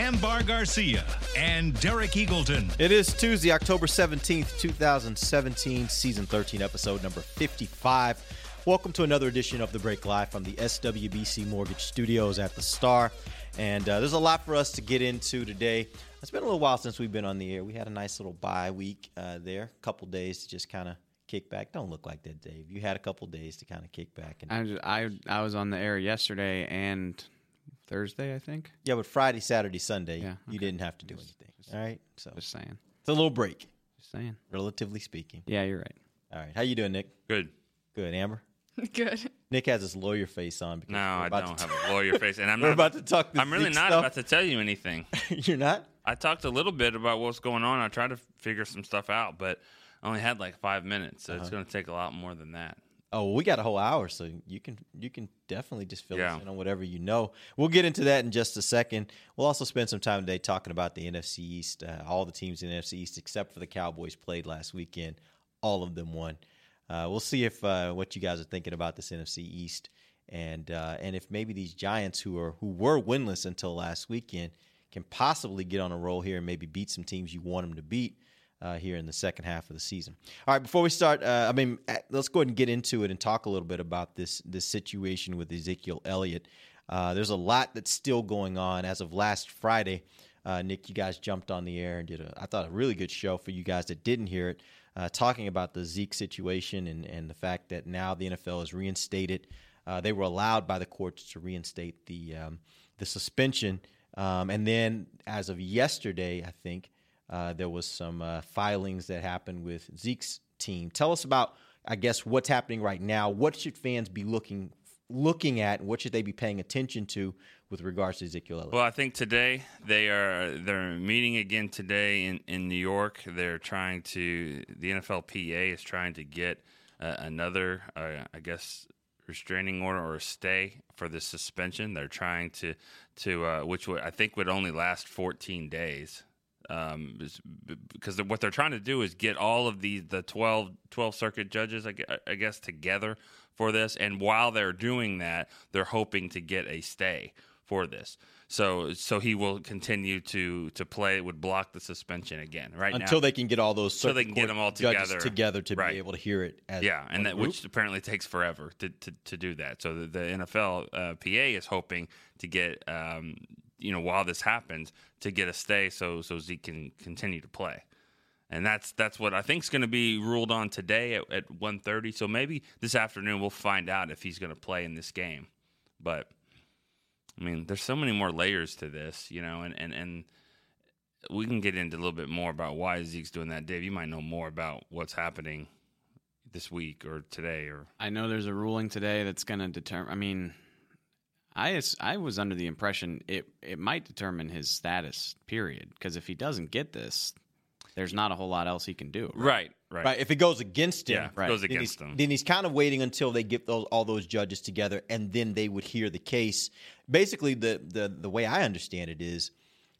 Ambar Garcia, and Derek Eagleton. It is Tuesday, October 17th, 2017, season 13, episode number 55. Welcome to another edition of The Break Live from the SWBC Mortgage Studios at the Star. And uh, there's a lot for us to get into today. It's been a little while since we've been on the air. We had a nice little bye week uh, there, a couple days to just kind of kick back. Don't look like that, Dave. You had a couple days to kind of kick back. And, I, just, I I was on the air yesterday and Thursday, I think. yeah, but Friday, Saturday, Sunday, Yeah, you didn't have to do anything. All right? So Just saying. it's a little break, Just saying. relatively speaking. Yeah, you're right. All right. How you doing, Nick? Good. Good. Amber? Good. Nick has his lawyer face on. Because No, I don't to have a lawyer face, and I'm We're not about to talk. This I'm really Zeke not stuff. about to tell you anything. You're not. I talked a little bit about what's going on. I tried to figure some stuff out, but I only had like five minutes, so Uh-huh. it's going to take a lot more than that. Oh, well, we got a whole hour, so you can you can definitely just fill Yeah. us in on whatever you know. We'll get into that in just a second. We'll also spend some time today talking about the NFC East. Uh, all the teams in the NFC East, except for the Cowboys, played last weekend. All of them won. Uh, we'll see if uh, what you guys are thinking about this NFC East, and uh, and if maybe these Giants who are who were winless until last weekend can possibly get on a roll here and maybe beat some teams you want them to beat uh, here in the second half of the season. All right, before we start, uh, I mean, uh, let's go ahead and get into it and talk a little bit about this this situation with Ezekiel Elliott. Uh, there's a lot that's still going on as of last Friday. Uh, Nick, you guys jumped on the air and did a, I thought, a really good show for you guys that didn't hear it, uh, talking about the Zeke situation and, and the fact that now the NFL has reinstated. They were allowed by the courts to reinstate the um, the suspension, um, and then as of yesterday, I think uh, there was some uh, filings that happened with Zeke's team. Tell us about, I guess, what's happening right now. What should fans be looking looking at, and what should they be paying attention to with regards to Ezekiel Elliott? Well, I think today they are they're meeting again today in, in New York. They're trying to the NFLPA is trying to get uh, another, uh, I guess, restraining order or a stay for the suspension. They're trying to to uh, which would I think would only last 14 days. Um, because what they're trying to do is get all of the the 12, 12 circuit judges, I I guess, together for this. And while they're doing that, they're hoping to get a stay for this. So so he will continue to to play. It would block the suspension again. Right Until now, they can get all those so they can get them all together. together to Right. be able to hear it. As yeah, and that group. which apparently takes forever to, to, to do that. So the, the NFL uh, PA is hoping to get um, you know while this happens to get a stay so so Zeke can continue to play. And that's that's what I think is going to be ruled on today at, at 1.30. So maybe this afternoon we'll find out if he's going to play in this game. But I mean, there's so many more layers to this, you know, and, and, and we can get into a little bit more about why Zeke's doing that. Dave, you might know more about what's happening this week or today or I know there's a ruling today that's going to determine. I mean, I I was under the impression it it might determine his status. Period. Because if he doesn't get this, there's not a whole lot else he can do. right, right, Right. If it goes against him, Yeah, Right. goes then against he's, him. Then he's kind of waiting until they get those all those judges together, and then they would hear the case. Basically, the the the way I understand it is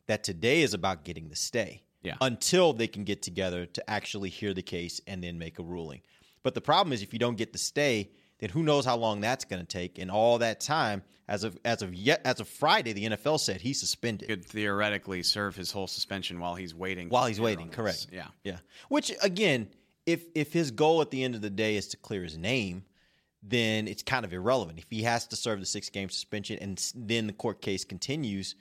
that today is about getting the stay. Yeah. Until they can get together to actually hear the case and then make a ruling. But the problem is, if you don't get the stay, then who knows how long that's going to take? And all that time, as of as of yet as of Friday, the NFL said he's suspended. Could theoretically serve his whole suspension while he's waiting. While he's waiting, correct. Yeah. Yeah. Which again, if if his goal at the end of the day is to clear his name, then it's kind of irrelevant. If he has to serve the six game suspension and then the court case continues,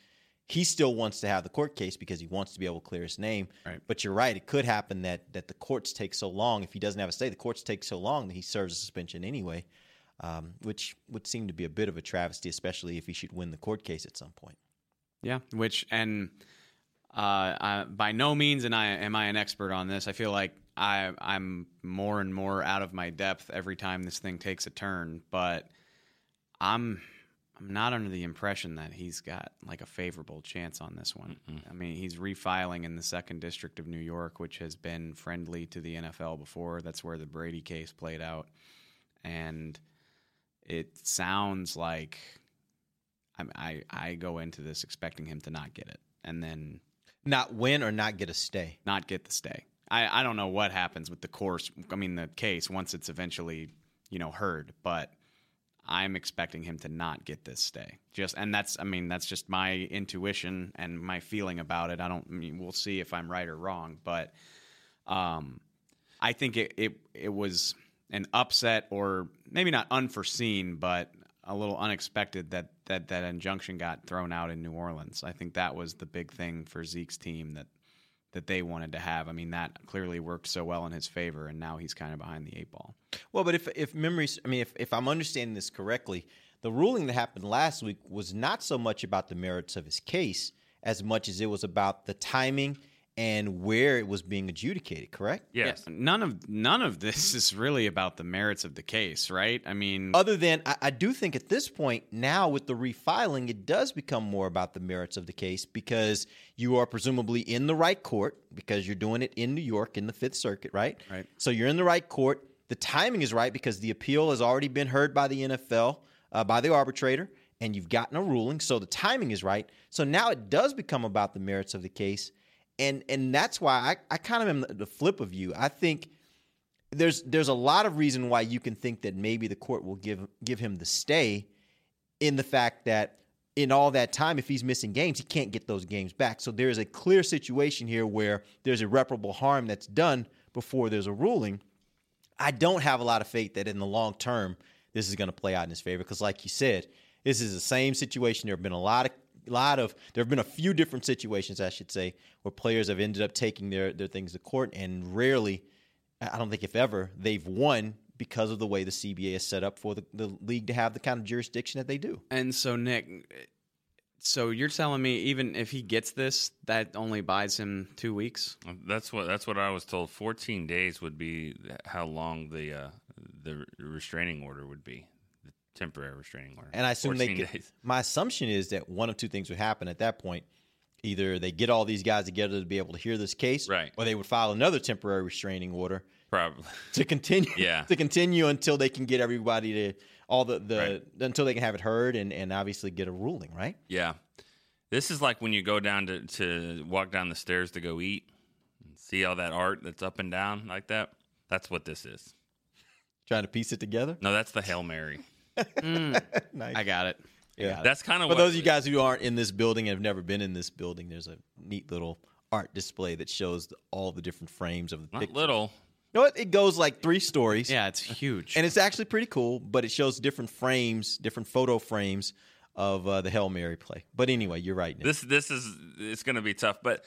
he still wants to have the court case because he wants to be able to clear his name. Right. But you're right; it could happen that that the courts take so long. If he doesn't have a stay, the courts take so long that he serves a suspension anyway, um, which would seem to be a bit of a travesty, especially if he should win the court case at some point. Yeah, which and uh, I, by no means and I am I an expert on this. I feel like I I'm more and more out of my depth every time this thing takes a turn. But I'm I'm not under the impression that he's got like a favorable chance on this one. I mean, he's refiling in the second district of New York, which has been friendly to the NFL before. That's where the Brady case played out, and it sounds like I I, I go into this expecting him to not get it, and then Not win or not get a stay. not get the stay. I, I don't know what happens with the course. I mean, the case once it's eventually you know heard, but I'm expecting him to not get this stay. Just and that's I mean that's just my intuition and my feeling about it. I don't. I mean, we'll see if I'm right or wrong, but um, I think it it it was an upset or maybe not unforeseen, but a little unexpected that that that injunction got thrown out in New Orleans. I think that was the big thing for Zeke's team that that they wanted to have. I mean, that clearly worked so well in his favor, and now he's kind of behind the eight ball. Well, but if if memories, I mean, if if I'm understanding this correctly, the ruling that happened last week was not so much about the merits of his case as much as it was about the timing and where it was being adjudicated. Correct? Yes. Yeah, none of none of this is really about the merits of the case, right? I mean, Other than I, I do think at this point now with the refiling, it does become more about the merits of the case because you are presumably in the right court because you're doing it in New York in the Fifth Circuit, right? Right. So you're in the right court. The timing is right because the appeal has already been heard by the NFL uh, by the arbitrator, and you've gotten a ruling. So the timing is right. So now it does become about the merits of the case, and and that's why I, I kind of am the flip of you. I think there's there's a lot of reason why you can think that maybe the court will give give him the stay in the fact that in all that time if he's missing games he can't get those games back. So there's a clear situation here where there's irreparable harm that's done before there's a ruling. I don't have a lot of faith that in the long term this is going to play out in his favor because like you said this is the same situation. There have been a lot of lot of there have been a few different situations i should say where players have ended up taking their their things to court and rarely I don't think if ever they've won because of the way the CBA is set up for the, the league to have the kind of jurisdiction that they do. and so Nick, so you're telling me even if he gets this, that only buys him two weeks? That's what that's what I was told. Fourteen days would be how long the uh, the restraining order would be, the temporary restraining order. And I assume they could, days. my assumption is that one of two things would happen at that point. Either they get all these guys together to be able to hear this case, Right. or they would file another temporary restraining order Probably. to continue Yeah. to continue until they can get everybody to all the, the until they can have it heard and, and obviously get a ruling, right? Yeah. This is like when you go down to, to walk down the stairs to go eat and see all that art that's up and down like that. That's what this is. Trying to piece it together. No, that's the Hail Mary. Nice. I got it. I Yeah. got. That's kind of For those of you guys who aren't in this building and have never been in this building, there's a neat little art display that shows the- all the different frames of the not picture. little. You know what? It goes like three stories. yeah, it's huge. And it's actually pretty cool, but it shows different frames, different photo frames of uh, the Hail Mary play. But anyway, you're right. Nick. This this is it's going to be tough, but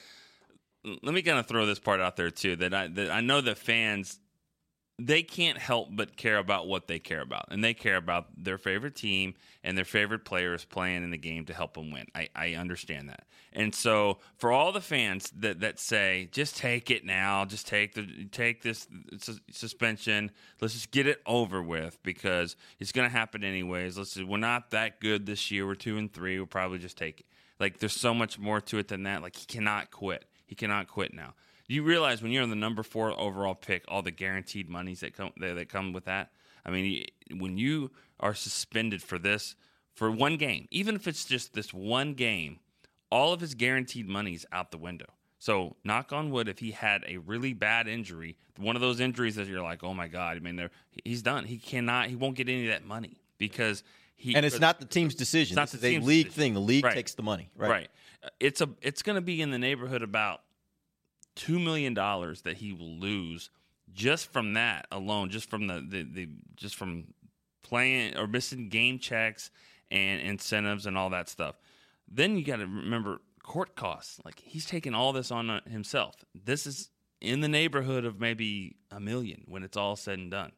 let me kind of throw this part out there too that I that I know the fans they can't help but care about what they care about, and they care about their favorite team and their favorite players playing in the game to help them win. I, I understand that, and so for all the fans that that say just take it now, just take the take this sus- suspension, let's just get it over with because it's going to happen anyways. Let's just, we're not that good this year. We're two and three. We'll probably just take it. Like there's so much more to it than that. Like he cannot quit. He cannot quit now. You realize when you're on the number four overall pick, all the guaranteed monies that come that, that come with that. I mean, when you are suspended for this for one game, even if it's just this one game, all of his guaranteed money's out the window. So, knock on wood, if he had a really bad injury, one of those injuries that you're like, oh my god, I mean, he's done. He cannot. He won't get any of that money because he and it's not the team's decision. It's not this the league decision. thing. The league Right. takes the money. Right. Right. It's a it's going to be in the neighborhood about two million dollars that he will lose just from that alone, just from the, the, the just from playing or missing game checks and incentives and all that stuff. Then you got to remember court costs. Like he's taking all this on uh, himself. This is in the neighborhood of maybe a million when it's all said and done.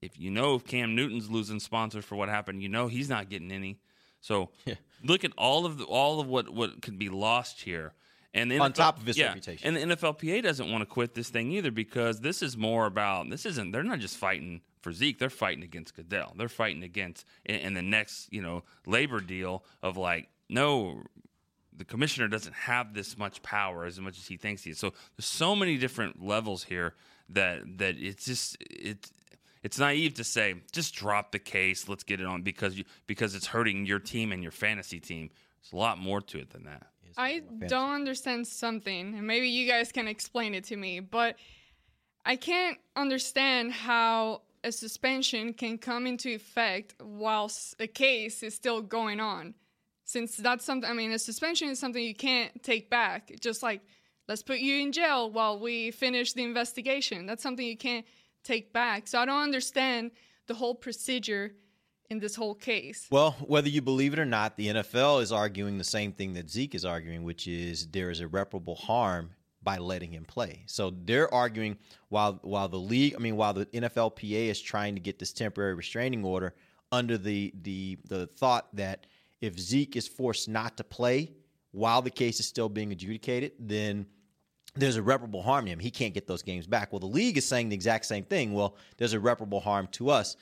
If you know if Cam Newton's losing sponsors for what happened, you know he's not getting any. So look at all of the, all of what what could be lost here, And On NFL top of his yeah, reputation. and the NFLPA doesn't want to quit this thing either because this is more about this isn't they're not just fighting for Zeke they're fighting against Goodell. They're fighting against in, in the next you know labor deal of like no the commissioner doesn't have this much power as much as he thinks he is. So there's so many different levels here that that it's just it's it's naive to say just drop the case let's get it on because you because it's hurting your team and your fantasy team. There's a lot more to it than that I don't understand something, and maybe you guys can explain it to me, but I can't understand how a suspension can come into effect whilst a case is still going on. Since that's something, I mean, a suspension is something you can't take back. Just like, let's put you in jail while we finish the investigation. That's something you can't take back. So I don't understand the whole procedure in this whole case. Well, whether you believe it or not, the NFL is arguing the same thing that Zeke is arguing, which is there is irreparable harm by letting him play. So they're arguing while while the league, I mean, while the NFLPA is trying to get this temporary restraining order under the the the thought that if Zeke is forced not to play while the case is still being adjudicated, then there's irreparable harm to him. He can't get those games back. Well, the league is saying the exact same thing. Well, there's irreparable harm to us.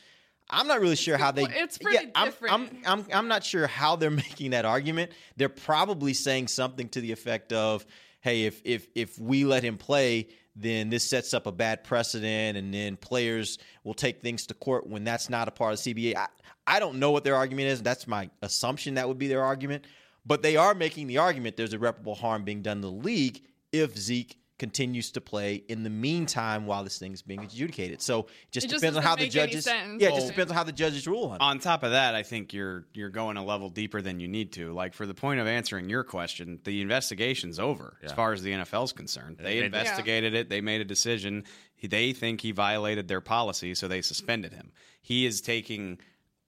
I'm not really sure how they. It's pretty I'm, different. I'm, I'm, I'm not sure how they're making that argument. They're probably saying something to the effect of, "Hey, if if if we let him play, then this sets up a bad precedent, and then players will take things to court when that's not a part of the CBA." I, I don't know what their argument is. That's my assumption. That would be their argument. But they are making the argument there's irreparable harm being done to the league if Zeke continues to play in the meantime while this thing's being adjudicated. So it just It just depends on how doesn't the make any judges. sense. Yeah, it just Well- depends on how the judges rule on. On top of that, I think you're you're going a level deeper than you need to. Like for the point of answering your question, the investigation's over as far as the NFL's concerned. They made- investigated it. They made a decision. They think he violated their policy, so they suspended him. He is taking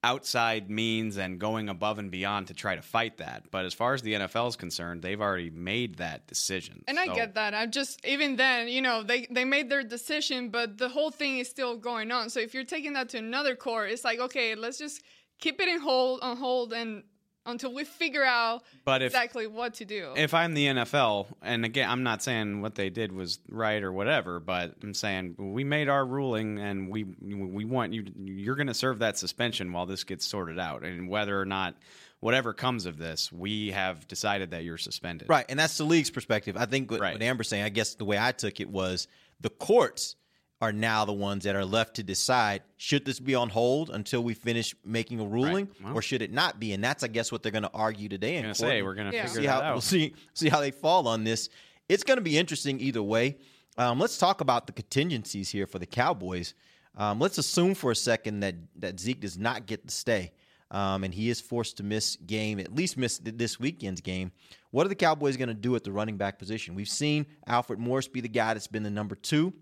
outside means and going above and beyond to try to fight that. But as far as the NFL is concerned, they've already made that decision. And I get that. I'm just even then, you know, they they made their decision, but the whole thing is still going on. So if you're taking that to another court, it's like, okay, let's just keep it in hold on hold and until we figure out But if- exactly what to do. if I'm the NFL, and again, I'm not saying what they did was right or whatever, but I'm saying we made our ruling, and we we want you. You're going to serve that suspension while this gets sorted out, and whether or not whatever comes of this, we have decided that you're suspended. Right, and that's the league's perspective. I think what, Right. what Amber's saying, I guess the way I took it was the courts are now the ones that are left to decide should this be on hold until we finish making a ruling, Well- or should it not be? And that's, I guess, what they're going to argue today. and I'm going to court. say we're going to Yeah. figure see that how out. we'll see see how they fall on this. It's going to be interesting either way. Um, let's talk about the contingencies here for the Cowboys. Um, let's assume for a second that that Zeke does not get the stay, um, and he is forced to miss game, at least miss this weekend's game. What are the Cowboys going to do at the running back position? We've seen Alfred Morris be the guy that's been the number two,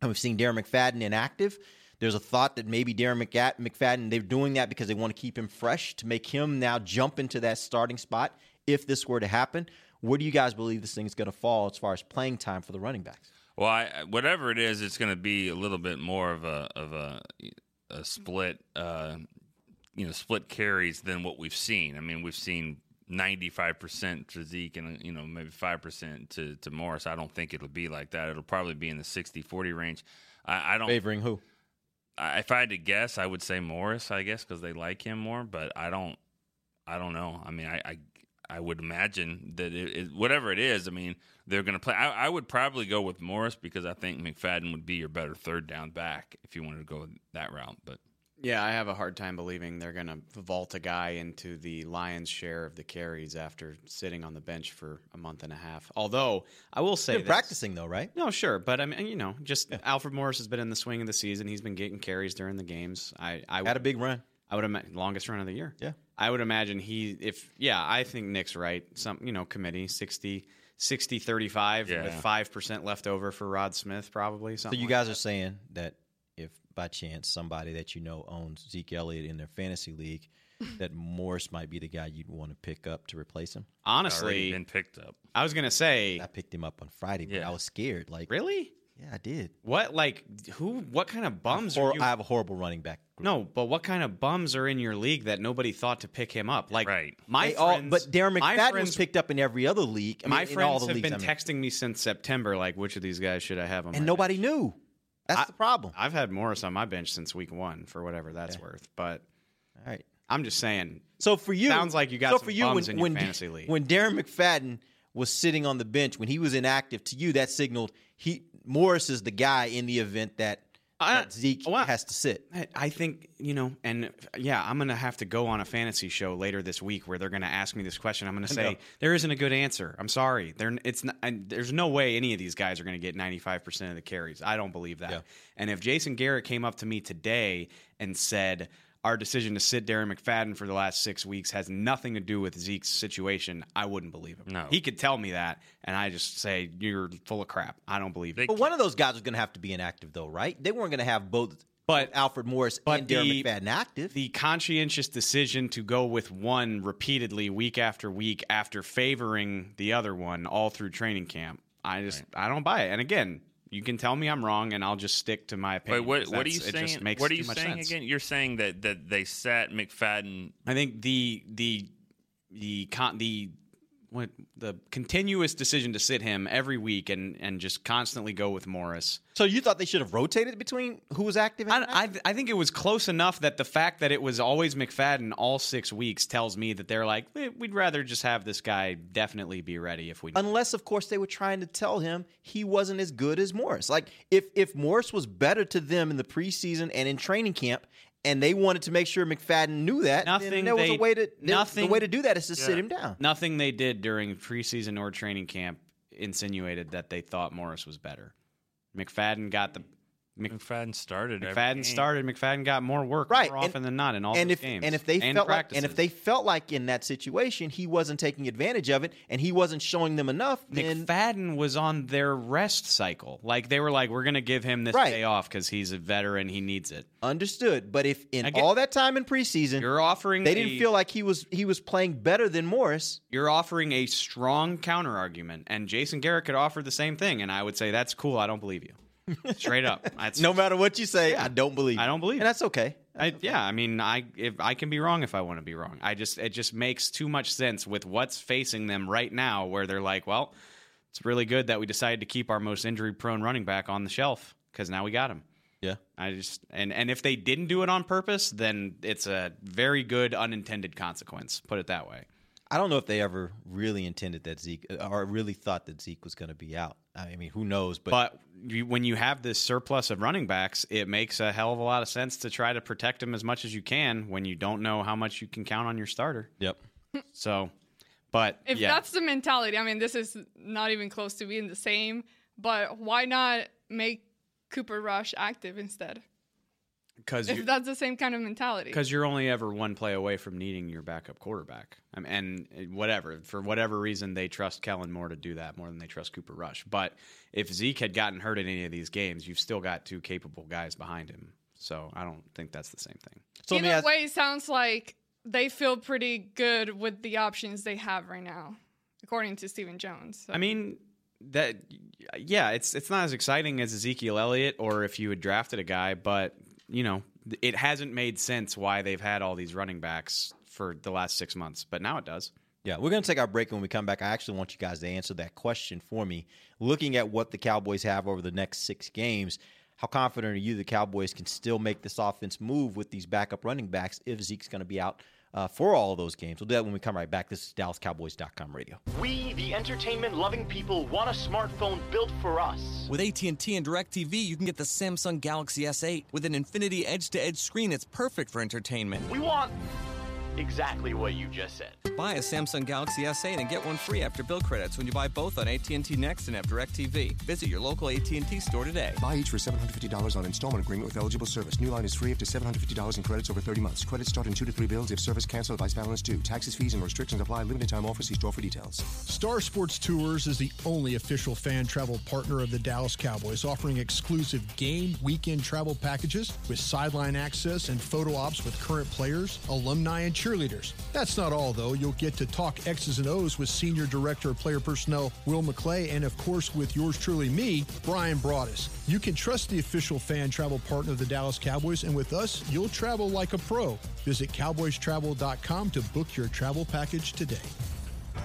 and we've seen Darren McFadden inactive. There's a thought that maybe Darren McFadden, they're doing that because they want to keep him fresh to make him now jump into that starting spot if this were to happen. Where do you guys believe this thing is going to fall as far as playing time for the running backs? Well, I, whatever it is, it's going to be a little bit more of a of a, a split, uh, you know, split carries than what we've seen. I mean, we've seen ninety five percent to Zeke and you know maybe five percent to to Morris. I don't think it'll be like that. It'll probably be in the 60-40 range. I, I don't. Favoring who? I, if I had to guess, I would say Morris. I guess because they like him more, but I don't. I don't know. I mean, I. I I would imagine that it, it, whatever it is, I mean, they're going to play. I, I would probably go with Morris because I think McFadden would be your better third down back if you wanted to go that route. But Yeah, I have a hard time believing they're going to vault a guy into the Lions' share of the carries after sitting on the bench for a month and a half. Although I will say practicing though, right? No, sure, but I mean, you know, just Alfred Morris has been in the swing of the season. He's been getting carries during the games. I, I Had a big run. I would imagine longest run of the year. Yeah. I would imagine he if yeah, I think Nick's right. Some you know, committee 60 60 35 Yeah. with 5% left over for Rod Smith probably So you like guys that. are saying that by chance somebody that you know owns Zeke Elliott in their fantasy league, that Morris might be the guy you'd want to pick up to replace him. already honestly been picked up. I was going to say I picked him up on Friday, but Yeah. I was scared. Like, really? Yeah, I did. What like who? What kind of bums Hor- are you? I have a horrible running back. group. no, but what kind of bums are in your league that nobody thought to pick him up? Like Right. my They all- but Darren McFadden friends, was picked up in every other league. I mean, my in friends all the have leagues been I'm in. texting me since September. Like, which of these guys should I have on? and my nobody bench? knew. That's I- the problem. I've had Morris on my bench since week one for whatever that's worth. But All right. I'm just saying. So for you, Sounds like you got so some for you bums when, in when, fantasy league. When Darren McFadden was sitting on the bench when he was inactive, to you that signaled he Morris is the guy in the event that, I- that Zeke well, has to sit. I- think you know, and yeah, I'm gonna have to go on a fantasy show later this week where they're gonna ask me this question. I'm gonna say there isn't a good answer. I'm sorry. There, it's not, and there's no way any of these guys are gonna get 95 percent of the carries. I don't believe that. Yeah. And if Jason Garrett came up to me today and said. Our decision to sit Darren McFadden for the last six weeks has nothing to do with Zeke's situation. I wouldn't believe him. No. he could tell me that, and I just say you're full of crap. I don't believe it. But one of those guys was going to have to be inactive, though, right? They weren't going to have both, But- Alfred Morris but and Darren the- McFadden active. the conscientious decision to go with one repeatedly week after week after favoring the other one all through training camp i just i don't buy it and again you can tell me i'm wrong and i'll just stick to my opinion what, 'cause what are you saying? just makes what are you saying sense. again? You're saying that, that they sat McFadden. i think the the the con the what the continuous decision to sit him every week and and just constantly go with morris so you thought they should have rotated between who was active and I. I, I think it was close enough that the fact that it was always McFadden all six weeks tells me that they're like, we'd rather just have this guy definitely be ready if we. Unless, of course, they were trying to tell him he wasn't as good as Morris. Like if if Morris was better to them in the preseason and in training camp, and they wanted to make sure McFadden knew that, Nothing there was they- a way to there- nothing- the way to do that is to sit him down. Nothing they did during preseason or training camp insinuated that they thought Morris was better. McFadden got the McFadden started. McFadden game. started. McFadden got more work Right, more and- often than not in all and if games. and if they felt like and if they felt like in that situation he wasn't taking advantage of it and he wasn't showing them enough, then McFadden was on their rest cycle. Like they were like, we're going to give him this Right. day off because he's a veteran. He needs it. understood. But if in I get- all that time in preseason You're offering. they a- didn't feel like he was he was playing better than Morris, you're offering a strong counter argument, and Jason Garrett could offer the same thing, and I would say that's cool. I don't believe you. Straight up. That's, no matter what you say, I don't believe. I don't believe and that's okay. I, yeah, I mean, I if I can be wrong if I want to be wrong. I just it just makes too much sense with what's facing them right now, where they're like, well, it's really good that we decided to keep our most injury prone running back on the shelf because now we got him. Yeah. I just and and if they didn't do it on purpose, then it's a very good unintended consequence. Put it that way. I don't know if they ever really intended that Zeke or really thought that Zeke was going to be out. I mean, who knows? But, But you, when you have this surplus of running backs, it makes a hell of a lot of sense to try to protect them as much as you can when you don't know how much you can count on your starter. yep. So, but If yeah, that's the mentality, I mean, this is not even close to being the same. But why not make Cooper Rush active instead? Because If that's the same kind of mentality. because you're only ever one play away from needing your backup quarterback. I mean, and eh, whatever for whatever reason they trust Kellen Moore to do that more than they trust Cooper Rush. But if Zeke had gotten hurt in any of these games, you've still got two capable guys behind him. So I don't think that's the same thing. So let me Either ask, way, it sounds like they feel pretty good with the options they have right now, according to Stephen Jones. So- I mean that yeah, it's it's not as exciting as Ezekiel Elliott or if you had drafted a guy, but you know, it hasn't made sense why they've had all these running backs for the last 6 months, but now it does. Yeah, we're going to take our break. When we come back, I actually want you guys to answer that question for me. Looking at what the Cowboys have over the next six games, how confident are you the Cowboys can still make this offense move with these backup running backs if Zeke's going to be out uh, for all of those games? We'll do that when we come right back. This is DallasCowboys.com radio. We, the entertainment-loving people, want a smartphone built for us. With AT&T and DirecTV, you can get the Samsung Galaxy S8 with an Infinity Edge-to-Edge screen that's perfect for entertainment. We want exactly what you just said. Buy a Samsung Galaxy S8 and get one free after bill credits when you buy both on AT&T Next and have DirecTV. Visit your local AT&T store today. Buy each for $750 on installment agreement with eligible service. New line is free up to $750 in credits over 30 months. Credits start in two to three bills if service canceled, vice balance due. Taxes, fees, and restrictions apply. Limited time offer. See store for details. Star Sports Tours is the only official fan travel partner of the Dallas Cowboys, offering exclusive game weekend travel packages with sideline access and photo ops with current players, alumni, and cheerleaders. Cheerleaders. That's not all, though. You'll get to talk X's and O's with Senior Director of Player Personnel Will McClay and, of course, with yours truly, me, Bryan Broaddus. You can trust the official fan travel partner of the Dallas Cowboys, and with us, you'll travel like a pro. Visit cowboystravel.com to book your travel package today.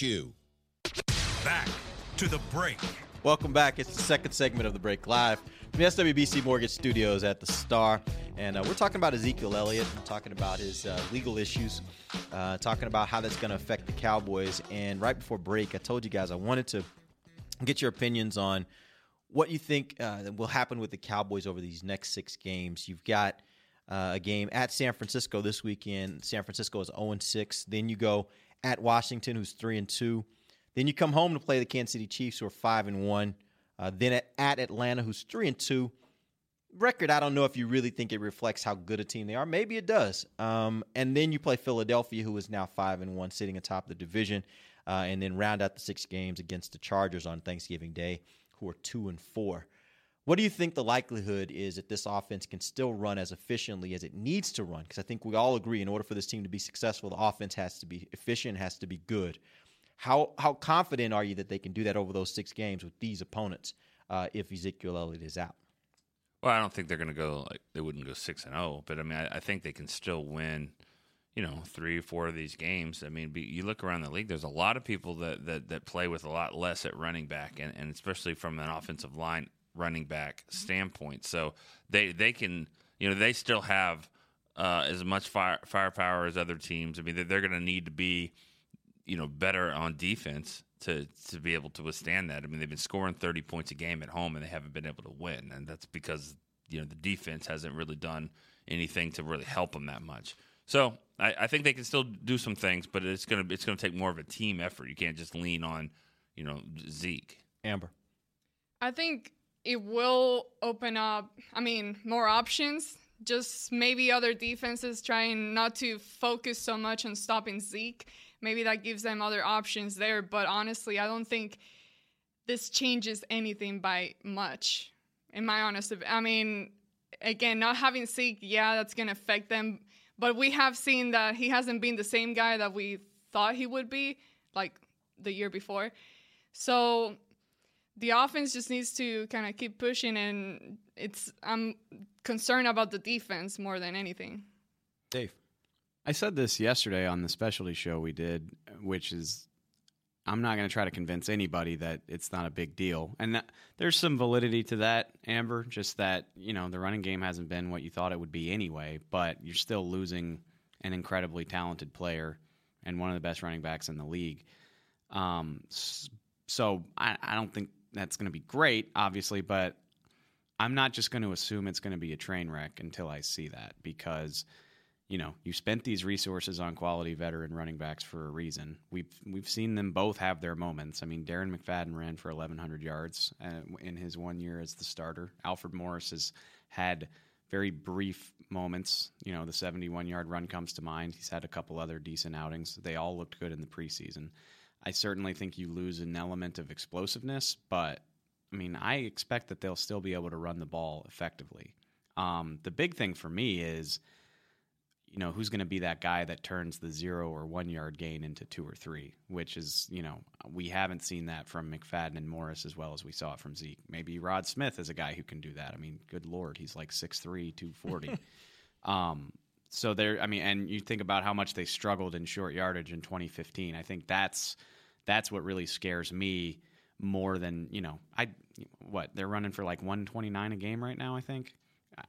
you. Back to the break. Welcome back. It's the second segment of the break live from the SWBC Mortgage Studios at the Star. And uh, we're talking about Ezekiel Elliott. We're talking about his uh, legal issues, uh, talking about how that's going to affect the Cowboys. And right before break, I told you guys I wanted to get your opinions on what you think uh, will happen with the Cowboys over these next six games. You've got uh, a game at San Francisco this weekend. San Francisco is 0 6. Then you go at Washington, who's 3 and 2. Then you come home to play the Kansas City Chiefs, who are 5 and 1. Uh, then at, at Atlanta, who's 3 and 2 record, I don't know if you really think it reflects how good a team they are. Maybe it does. Um, and then you play Philadelphia, who is now five and one, sitting atop the division, uh, and then round out the six games against the Chargers on Thanksgiving Day, who are two and four. What do you think the likelihood is that this offense can still run as efficiently as it needs to run? Because I think we all agree, in order for this team to be successful, the offense has to be efficient, has to be good. How how confident are you that they can do that over those six games with these opponents uh, if Ezekiel Elliott is out? Well, I don't think they're going to go like they wouldn't go six and zero, but I mean, I, I, think they can still win. You know, three or four of these games. I mean, be, you look around the league. There's a lot of people that, that, that play with a lot less at running back, and, and especially from an offensive line running back standpoint. So they they can you know they still have uh, as much fire, firepower as other teams. I mean, they're, they're going to need to be you know better on defense to to be able to withstand that. I mean, they've been scoring 30 points a game at home and they haven't been able to win, and that's because you know the defense hasn't really done anything to really help them that much. So I, I think they can still do some things, but it's gonna it's gonna take more of a team effort. You can't just lean on you know Zeke. Amber, I think it will open up. I mean, more options. Just maybe other defenses trying not to focus so much on stopping Zeke maybe that gives them other options there. But honestly, I don't think this changes anything by much. In my honest, I mean, again, not having Zeke, yeah, that's going to affect them. But we have seen that he hasn't been the same guy that we thought he would be, like the year before. So the offense just needs to kind of keep pushing, and it's I'm concerned about the defense more than anything. Dave. I said this yesterday on the specialty show we did, which is I'm not going to try to convince anybody that it's not a big deal. And that, there's some validity to that, Amber, just that, you know, the running game hasn't been what you thought it would be anyway, but you're still losing an incredibly talented player and one of the best running backs in the league. Um, so I, I don't think that's going to be great, obviously, but I'm not just going to assume it's going to be a train wreck until I see that because – you know, you spent these resources on quality veteran running backs for a reason. We've we've seen them both have their moments. I mean, Darren McFadden ran for 1,100 yards uh, in his one year as the starter. Alfred Morris has had very brief moments. You know, the 71 yard run comes to mind. He's had a couple other decent outings. They all looked good in the preseason. I certainly think you lose an element of explosiveness, but I mean, I expect that they'll still be able to run the ball effectively. Um, the big thing for me is you know, who's going to be that guy that turns the zero or one yard gain into two or three, which is, you know, we haven't seen that from McFadden and Morris as well as we saw it from Zeke. Maybe Rod Smith is a guy who can do that. I mean, good Lord, he's like 6'3, 240. um, so there, I mean, and you think about how much they struggled in short yardage in 2015. I think that's that's what really scares me more than you know. I what they're running for like 129 a game right now. I think. I,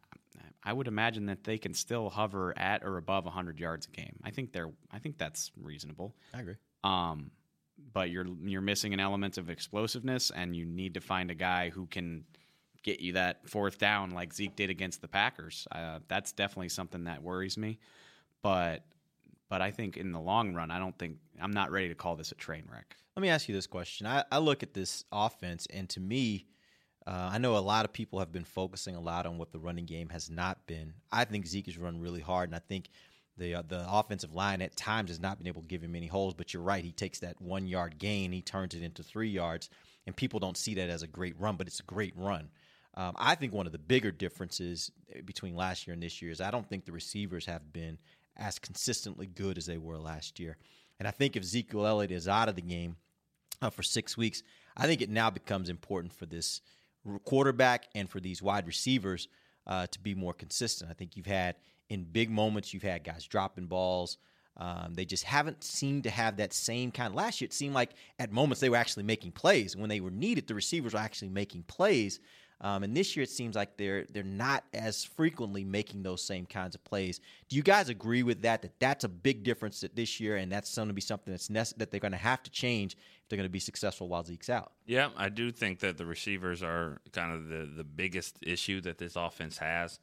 I would imagine that they can still hover at or above 100 yards a game. I think they're. I think that's reasonable. I agree. Um, but you're you're missing an element of explosiveness, and you need to find a guy who can get you that fourth down like Zeke did against the Packers. Uh, that's definitely something that worries me. But but I think in the long run, I don't think I'm not ready to call this a train wreck. Let me ask you this question. I, I look at this offense, and to me, uh, I know a lot of people have been focusing a lot on what the running game has not been. I think Zeke has run really hard, and I think the uh, the offensive line at times has not been able to give him any holes. But you're right; he takes that one yard gain, he turns it into three yards, and people don't see that as a great run, but it's a great run. Um, I think one of the bigger differences eh, between last year and this year is I don't think the receivers have been as consistently good as they were last year. And I think if Ezekiel Elliott is out of the game uh, for six weeks, I think it now becomes important for this quarterback and for these wide receivers uh, to be more consistent. I think you've had in big moments, you've had guys dropping balls. Um, they just haven't seemed to have that same kind. Last year, it seemed like at moments they were actually making plays. When they were needed, the receivers were actually making plays. Um, and this year, it seems like they're they're not as frequently making those same kinds of plays. Do you guys agree with that? That that's a big difference that this year, and that's going to be something that's that they're going to have to change if they're going to be successful while Zeke's out. Yeah, I do think that the receivers are kind of the the biggest issue that this offense has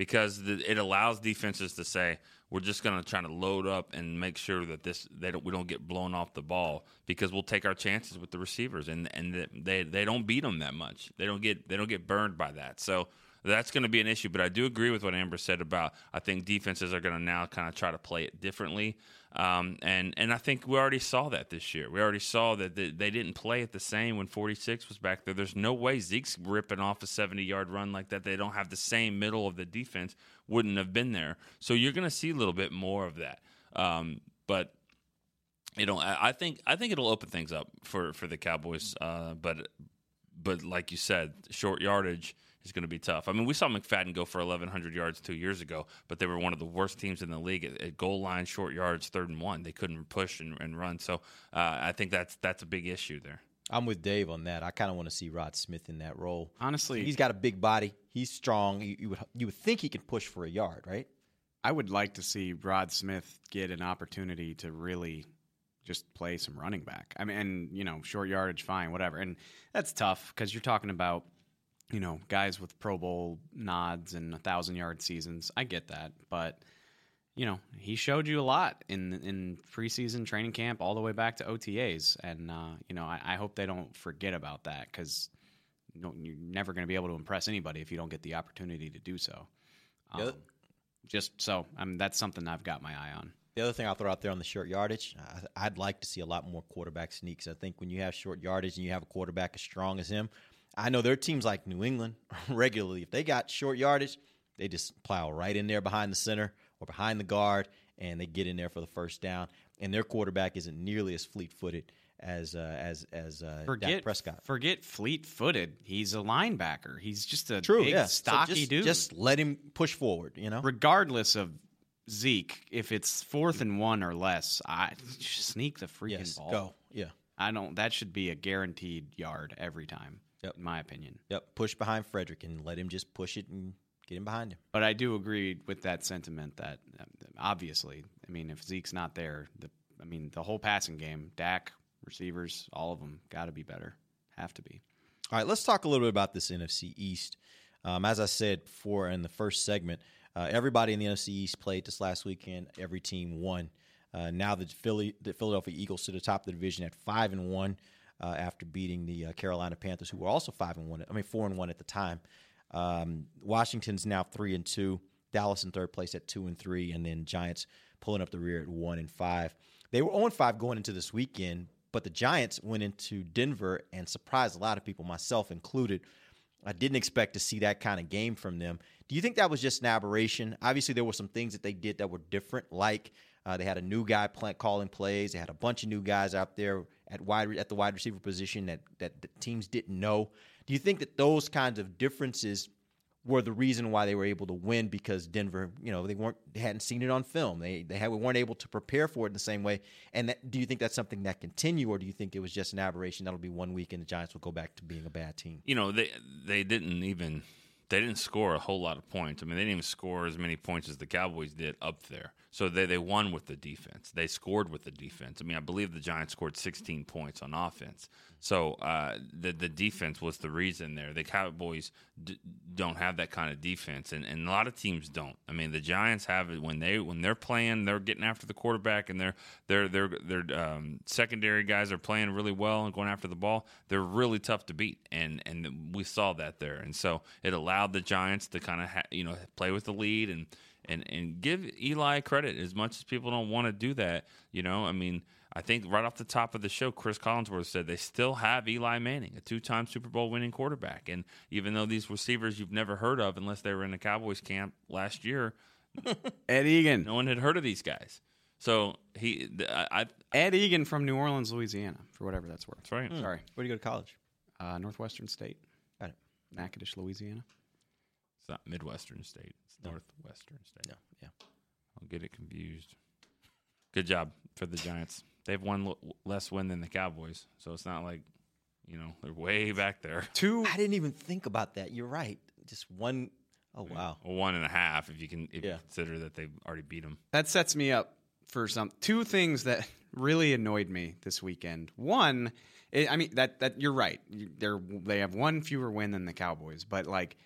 because the, it allows defenses to say we're just going to try to load up and make sure that this they don't, we don't get blown off the ball because we'll take our chances with the receivers and and they they don't beat them that much. They don't get they don't get burned by that. So that's going to be an issue. But I do agree with what Amber said about I think defenses are going to now kind of try to play it differently. Um, and and I think we already saw that this year. We already saw that they, they didn't play it the same when 46 was back there. There's no way Zeke's ripping off a 70 yard run like that. They don't have the same middle of the defense. Wouldn't have been there. So you're going to see a little bit more of that. Um, but you know, I, I think I think it'll open things up for for the Cowboys. Uh, but but like you said, short yardage is going to be tough. I mean, we saw McFadden go for 1,100 yards two years ago, but they were one of the worst teams in the league at, at goal line, short yards, third and one. They couldn't push and, and run. So uh, I think that's that's a big issue there. I'm with Dave on that. I kind of want to see Rod Smith in that role. Honestly, he's got a big body. He's strong. You, you, would you would think he can push for a yard, right? I would like to see Rod Smith get an opportunity to really just play some running back. I mean, and you know, short yardage, fine, whatever. And that's tough because you're talking about you know, guys with Pro Bowl nods and a thousand yard seasons. I get that, but you know, he showed you a lot in in preseason training camp, all the way back to OTAs, and uh, you know, I, I, hope they don't forget about that because you know, you're never going to be able to impress anybody if you don't get the opportunity to do so. Um, just so, I mean, that's something I've got my eye on. The other thing I'll throw out there on the short yardage, I'd like to see a lot more quarterback sneaks. I think when you have short yardage and you have a quarterback as strong as him, I know there are teams like New England regularly. If they got short yardage, they just plow right in there behind the center or behind the guard, and they get in there for the first down. And their quarterback isn't nearly as fleet footed as uh, as as uh, forget Dak Prescott. Forget fleet footed. He's a linebacker. He's just a True, big, yeah. stocky so just, dude. Just let him push forward. You know, regardless of Zeke, if it's fourth and one or less, I sneak the freaking yes, ball. Go, yeah. I don't. That should be a guaranteed yard every time. Yep. in my opinion. Yep, push behind Frederick and let him just push it and get him behind him. But I do agree with that sentiment that um, obviously, I mean, if Zeke's not there, the I mean, the whole passing game, Dak, receivers, all of them got to be better, have to be. All right, let's talk a little bit about this NFC East. Um, as I said before in the first segment, uh, everybody in the NFC East played this last weekend. Every team won. Uh, now the Philly, the Philadelphia Eagles to the top of the division at five and one uh, after beating the uh, Carolina Panthers, who were also five and one. I mean, four and one at the time. Um, Washington's now three and two. Dallas in third place at two and three, and then Giants pulling up the rear at one and five. They were 0 and 5 going into this weekend, but the Giants went into Denver and surprised a lot of people, myself included. I didn't expect to see that kind of game from them. Do you think that was just an aberration? Obviously, there were some things that they did that were different, like uh, they had a new guy plant calling plays. They had a bunch of new guys out there at wide at the wide receiver position that that teams didn't know. Do you think that those kinds of differences were the reason why they were able to win because Denver, you know, they weren't they hadn't seen it on film. They they had, weren't able to prepare for it in the same way. And that, do you think that's something that continue, or do you think it was just an aberration that'll be one week and the Giants will go back to being a bad team? You know, they they didn't even they didn't score a whole lot of points. I mean, they didn't even score as many points as the Cowboys did up there. So they, they won with the defense. They scored with the defense. I mean, I believe the Giants scored 16 points on offense. So uh, the the defense was the reason there. The Cowboys d- don't have that kind of defense, and, and a lot of teams don't. I mean, the Giants have it when they when they're playing, they're getting after the quarterback, and their their their their um, secondary guys are playing really well and going after the ball. They're really tough to beat, and and we saw that there. And so it allowed the Giants to kind of ha- you know play with the lead and and and give Eli credit as much as people don't want to do that. You know, I mean, I think right off the top of the show, Cris Collinsworth said they still have Eli Manning, a two-time Super Bowl winning quarterback, and even though these receivers you've never heard of unless they were in the Cowboys camp last year, Ed Eagan, no one had heard of these guys. So he, I, I Ed Eagan from New Orleans, Louisiana, for whatever that's worth. That's right. Sorry. Where do you go to college? Uh, Northwestern State. Got it. Natchitoches, Louisiana. It's not Midwestern State. It's Northwestern State. No, yeah. I'll get it confused. Good job for the Giants. They've won l- less win than the Cowboys, so it's not like you know they're way back there. Two. I didn't even think about that. You're right. Just one oh wow. Well, one and a half if you can if Yeah. you consider that they've already beat them. That sets me up for some two things that really annoyed me this weekend. One, i I mean that that you're right. They're they have one fewer win than the Cowboys, but like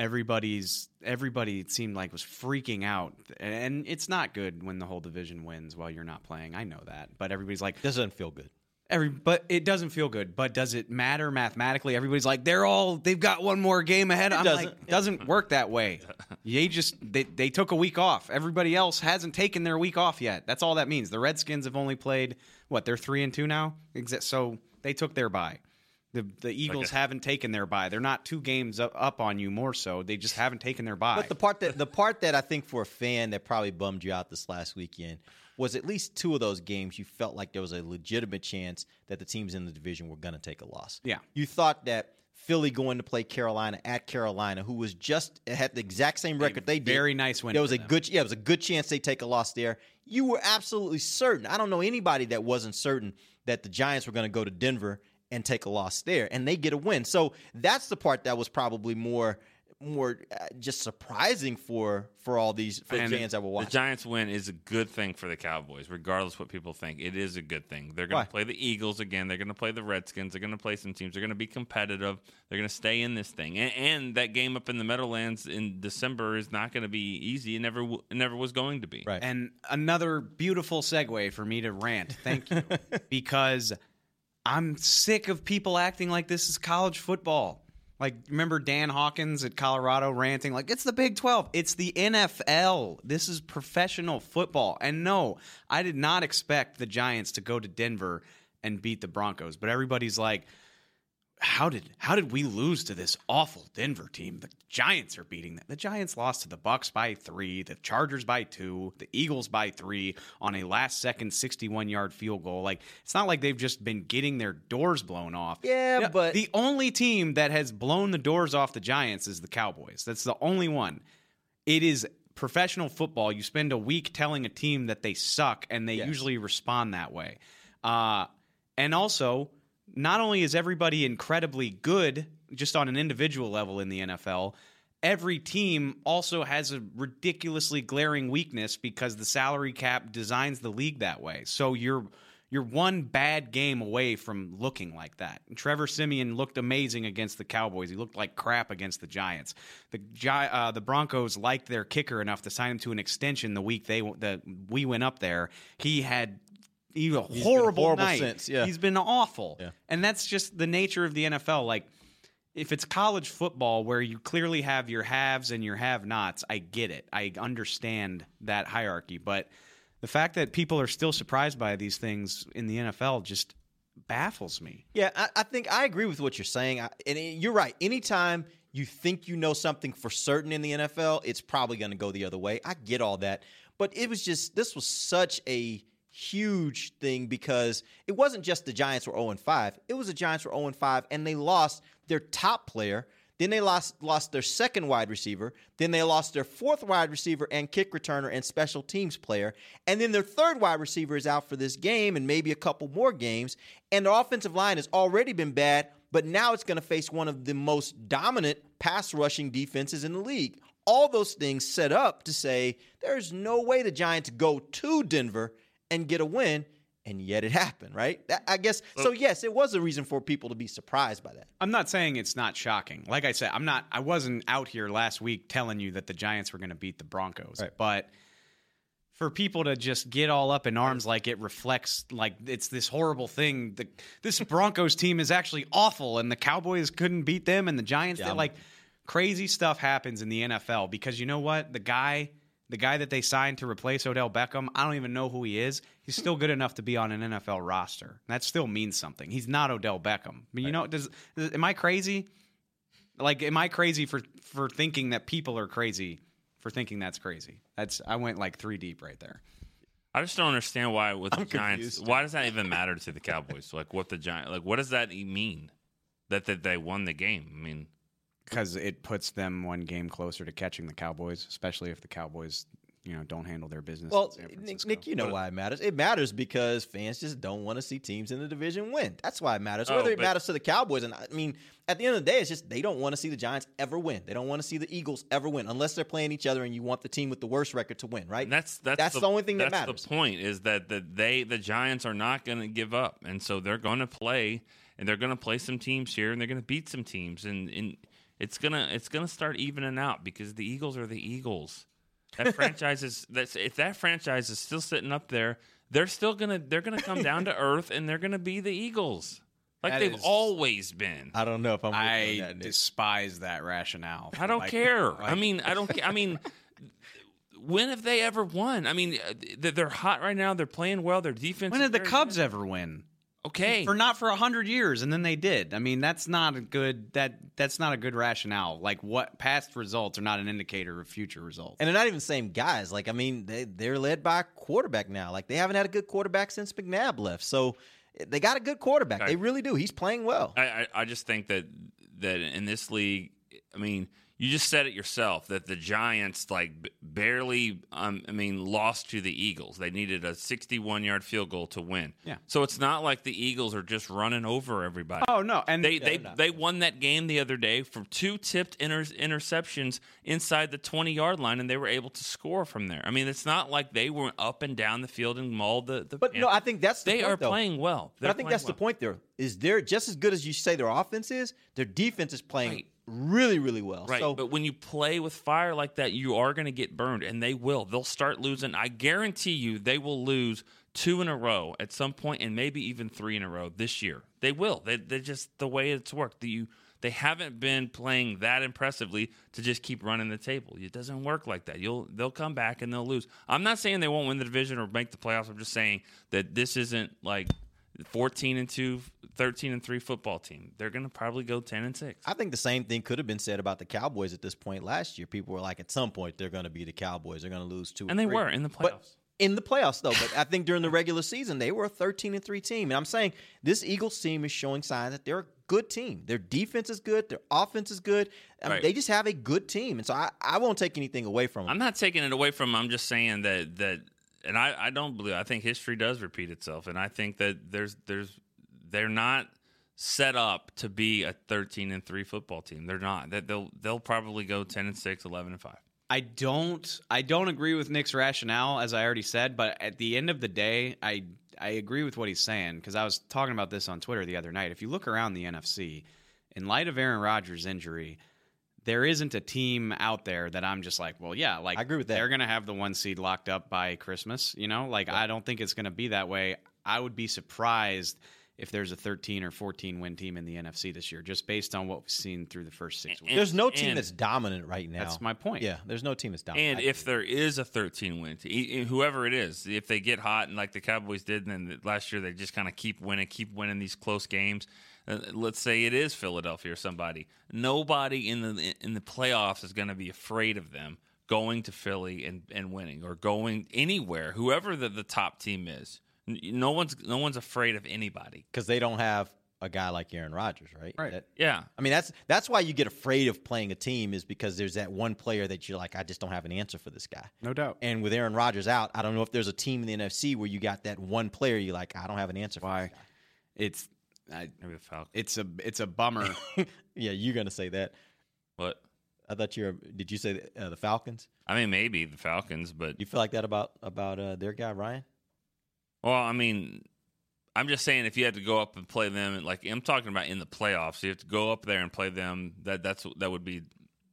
everybody's everybody it seemed like was freaking out, and it's not good when the whole division wins while you're not playing. I know that, but everybody's like Doesn't feel good. Every, but it doesn't feel good. But does it matter mathematically? Everybody's like, they're all, they've got one more game ahead. It I'm doesn't. like, doesn't work that way. They just, they, they took a week off. Everybody else hasn't taken their week off yet. That's all that means. The Redskins have only played what? They're three and two now. So they took their bye. The the Eagles a- haven't taken their bye. They're not two games up, up on you more so. They just haven't taken their bye. But the part that the part that I think for a fan that probably bummed you out this last weekend was at least two of those games you felt like there was a legitimate chance that the teams in the division were going to take a loss. Yeah. You thought that Philly going to play Carolina at Carolina, who was just had the exact same record they did. very nice win There was for a them. good yeah, it was a good chance they take a loss there. You were absolutely certain. I don't know anybody that wasn't certain that the Giants were going to go to Denver and take a loss there, and they get a win. So that's the part that was probably more more uh, just surprising for for all these for the And fans that were watching. The. Giants win is a good thing for the Cowboys, regardless what people think. It is a good thing. They're going to play the Eagles again. They're going to play the Redskins. They're going to play some teams. They're going to be competitive. They're going to stay in this thing. And, and that game up in the Meadowlands in December is not going to be easy. It never it never was going to be. Right. And another beautiful segue for me to rant. Thank you. because I'm sick of people acting like this is college football. Like, remember Dan Hawkins at Colorado ranting, like, it's the Big 12. It's the NFL. This is professional football. And no, I did not expect the Giants to go to Denver and beat the Broncos. But everybody's like, how did how did we lose to this awful Denver team? The Giants are beating them. The Giants lost to the Bucs by three, the Chargers by two, the Eagles by three on a last second sixty one yard field goal. Like it's not like they've just been getting their doors blown off. Yeah, but- the only team that has blown the doors off the Giants is the Cowboys. That's the only one. It is professional football. You spend a week telling a team that they suck, and they Yes. usually respond that way. Uh, and also, not only is everybody incredibly good just on an individual level in the NFL, every team also has a ridiculously glaring weakness because the salary cap designs the league that way. So you're you're one bad game away from looking like that. And Trevor Siemian looked amazing against the Cowboys. He looked like crap against the Giants. The Gi- uh, the Broncos liked their kicker enough to sign him to an extension the week they the we went up there. He had he, a been horrible, horrible night. since, yeah. He's been awful. Yeah. And that's just the nature of the NFL. Like, if it's college football where you clearly have your haves and your have nots, I get it. I understand that hierarchy. But the fact that people are still surprised by these things in the NFL just baffles me. Yeah, I, I think I agree with what you're saying. I, and you're right. Anytime you think you know something for certain in the NFL, it's probably going to go the other way. I get all that. But it was just, this was such a huge thing because it wasn't just the Giants were 0 5. It was the Giants were 0 5 and they lost their top player. Then they lost lost their second wide receiver. Then they lost their fourth wide receiver and kick returner and special teams player. And then their third wide receiver is out for this game and maybe a couple more games. And the offensive line has already been bad, but now it's going to face one of the most dominant pass rushing defenses in the league. All those things set up to say there's no way the Giants go to Denver and get a win and yet it happened, right? That, I guess so. Yes, it was a reason for people to be surprised by that. I'm not saying it's not shocking. Like I said, I'm not. I wasn't out here last week telling you that the Giants were going to beat the Broncos, Right. but for people to just get all up in arms like it reflects like it's this horrible thing. The this Broncos team is actually awful, and the Cowboys couldn't beat them, and the Giants. Yeah, they like crazy stuff happens in the NFL because you know what the guy. The guy that they signed to replace Odell Beckham, I don't even know who he is. He's still good enough to be on an NFL roster. That still means something. He's not Odell Beckham. But you know, does, does am I crazy? Like, am I crazy for for thinking that people are crazy for thinking that's crazy? That's I went like three deep right there. I just don't understand why with the I'm Giants. confused. Why does that even matter to the Cowboys? like what the Giant like what does that mean? That that they won the game. I mean, because it puts them one game closer to catching the Cowboys, especially if the Cowboys, you know, don't handle their business. Well, Nick, Nick, you know why it matters. It matters because fans just don't want to see teams in the division win. That's why it matters. Oh, Whether it but- matters to the Cowboys, and I mean, at the end of the day, it's just they don't want to see the Giants ever win. They don't want to see the Eagles ever win unless they're playing each other, and you want the team with the worst record to win, right? And that's that's, the, only thing that matters. the point is that that they the Giants are not going to give up, and so they're going to play, and they're going to play some teams here, and they're going to beat some teams, and, and it's gonna it's gonna start evening out because the Eagles are the Eagles. That franchise is that's if that franchise is still sitting up there, they're still gonna they're gonna come down to earth, and they're gonna be the Eagles like That they've is- always been. I don't know if I'm. with you on I that, Nick. despise that rationale. I don't Like- care. like- I mean, I don't. ca- I mean, when have they ever won? I mean, uh, th- they're hot right now. They're playing well. Their defense. when is did the very Cubs ever win? Okay, For not for a hundred years, and then they did. I mean, that's not a good that that's not a good rationale. Like what past results are not an indicator of future results. And they're not even the same guys. Like, I mean, they, they're led by a quarterback now. Like, they haven't had a good quarterback since McNabb left. So they got a good quarterback. Okay. They really do. He's playing well. I, I I just think that that in this league, I mean, you just said it yourself that the Giants like barely, um, I mean, lost to the Eagles. They needed a 61 yard field goal to win. Yeah. So it's not like the Eagles are just running over everybody. Oh no, and They they they won that game the other day from two tipped inter- interceptions inside the 20 yard line, and they were able to score from there. I mean, it's not like they were up and down the field and mauled the. the But no, I think that's the they point, are though. playing well. But I think that's the point there. Is they're just as good as you say their offense is, their defense is playing Right. Really, really well. Right, So but when you play with fire like that, you are going to get burned, and they will. They'll start losing. I guarantee you, they will lose two in a row at some point, and maybe even three in a row this year. They will. They, they're just the way it's worked. You, they haven't been playing that impressively to just keep running the table. It doesn't work like that. You'll they'll come back and they'll lose. I'm not saying they won't win the division or make the playoffs. I'm just saying that this isn't like 14 and 2, 13 and 3 football team. They're going to probably go 10 and 6. I think the same thing could have been said about the Cowboys at this point last year. People were like, at some point, they're going to be the Cowboys. They're going to lose two, And they three. were in the playoffs. But in the playoffs, though. But I think during the regular season, they were a 13 and 3 team. And I'm saying this Eagles team is showing signs that they're a good team. Their defense is good. Their offense is good. I mean, Right. they just have a good team. And so I, I won't take anything away from them. I'm not taking it away from. 'em. I'm just saying that that, and I, I don't believe. I think history does repeat itself, and I think that there's there's they're not set up to be a 13 and three football team. They're not. That they'll they'll probably go 10 and 6, 11 and five. I don't I don't agree with Nick's rationale as I already said, but at the end of the day, I I agree with what he's saying because I was talking about this on Twitter the other night. If you look around the NFC, in light of Aaron Rodgers' injury, there isn't a team out there that I'm just like, well, yeah, like I agree with that. They're going to have the one seed locked up by Christmas, you know? Like I don't think it's going to be that way. I would be surprised if there's a 13 or 14 win team in the NFC this year just based on what we've seen through the first 6 weeks. There's no team and- that's dominant right now. That's my point. Yeah, there's no team that's dominant. And if there is a 13 win, team, whoever it is, if they get hot and like the Cowboys did, and then last year they just kind of keep winning, keep winning these close games. Uh, let's say it is Philadelphia or somebody. Nobody in the in the playoffs is going to be afraid of them going to Philly and, and winning or going anywhere. Whoever the, the top team is, N- no one's no one's afraid of anybody. because they don't have a guy like Aaron Rodgers, right? Right. That- Yeah. I mean, that's that's why you get afraid of playing a team is because there's that one player that you're like, I just don't have an answer for this guy. No doubt. And with Aaron Rodgers out, I don't know if there's a team in the NFC where you got that one player you're like, I don't have an answer for. Why? It's I, Maybe the Falcons. it's a it's a bummer. yeah, you're gonna say that. What? I thought you were. Did you say uh, the Falcons? I mean, maybe the Falcons, but You feel like that about about uh, their guy Ryan? Well, I mean, I'm just saying if you had to go up and play them, like I'm talking about in the playoffs, you have to go up there and play them. That that's that would be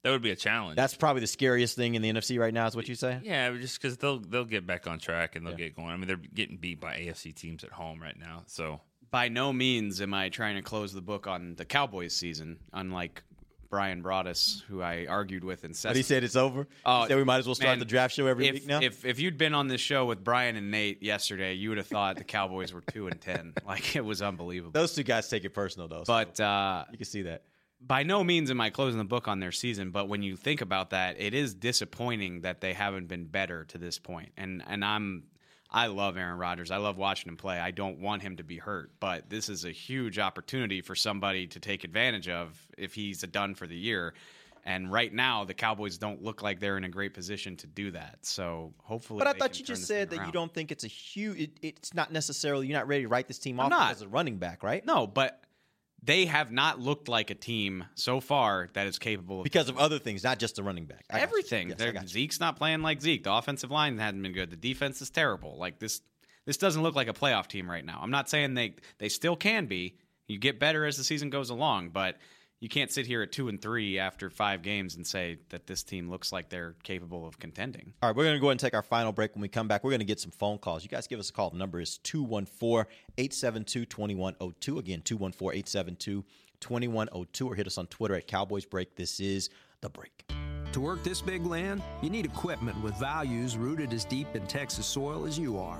that would be a challenge. That's probably the scariest thing in the NFC right now. Is what you say? yeah, just because they'll they'll get back on track and they'll get going. I mean, they're getting beat by AFC teams at home right now, so By no means am I trying to close the book on the Cowboys season, unlike Bryan Broaddus, who I argued with But incessantly. he said it's over. Oh, said we might as well start man, the draft show every if, week now. If if you'd been on this show with Bryan and Nate yesterday, you would have thought the Cowboys were two and ten. Like it was unbelievable. Those two guys take it personal though. so But uh, you can see that. by no means am I closing the book on their season, but when you think about that, it is disappointing that they haven't been better to this point. And and I'm I love Aaron Rodgers. I love watching him play. I don't want him to be hurt, but this is a huge opportunity for somebody to take advantage of if he's a done for the year. And right now, the Cowboys don't look like they're in a great position to do that. So hopefully, But I thought you just said that you don't think it's a huge. It, it's not necessarily you're not ready to write this team off as a running back, right? No, but they have not looked like a team so far that is capable of Because of other things, not just the running back. I everything. Yes, I They're- got you. Zeke's not playing like Zeke. The offensive line hasn't been good. The defense is terrible. Like this, this doesn't look like a playoff team right now. I'm not saying they they still can be. You get better as the season goes along, but you can't sit here at two and three after five games and say that this team looks like they're capable of contending. All right, we're going to go ahead and take our final break. When we come back, we're going to get some phone calls. You guys give us a call. The number is 214 872 2102. Again, 214 872 2102. Or hit us on Twitter at Cowboys Break. This is The Break. To work this big land, you need equipment with values rooted as deep in Texas soil as you are.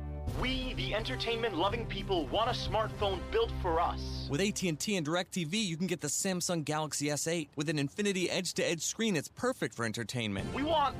We, the entertainment-loving people, want a smartphone built for us. With AT&T and DirecTV, you can get the Samsung Galaxy S8 with an Infinity Edge-to-Edge screen that's perfect for entertainment. We want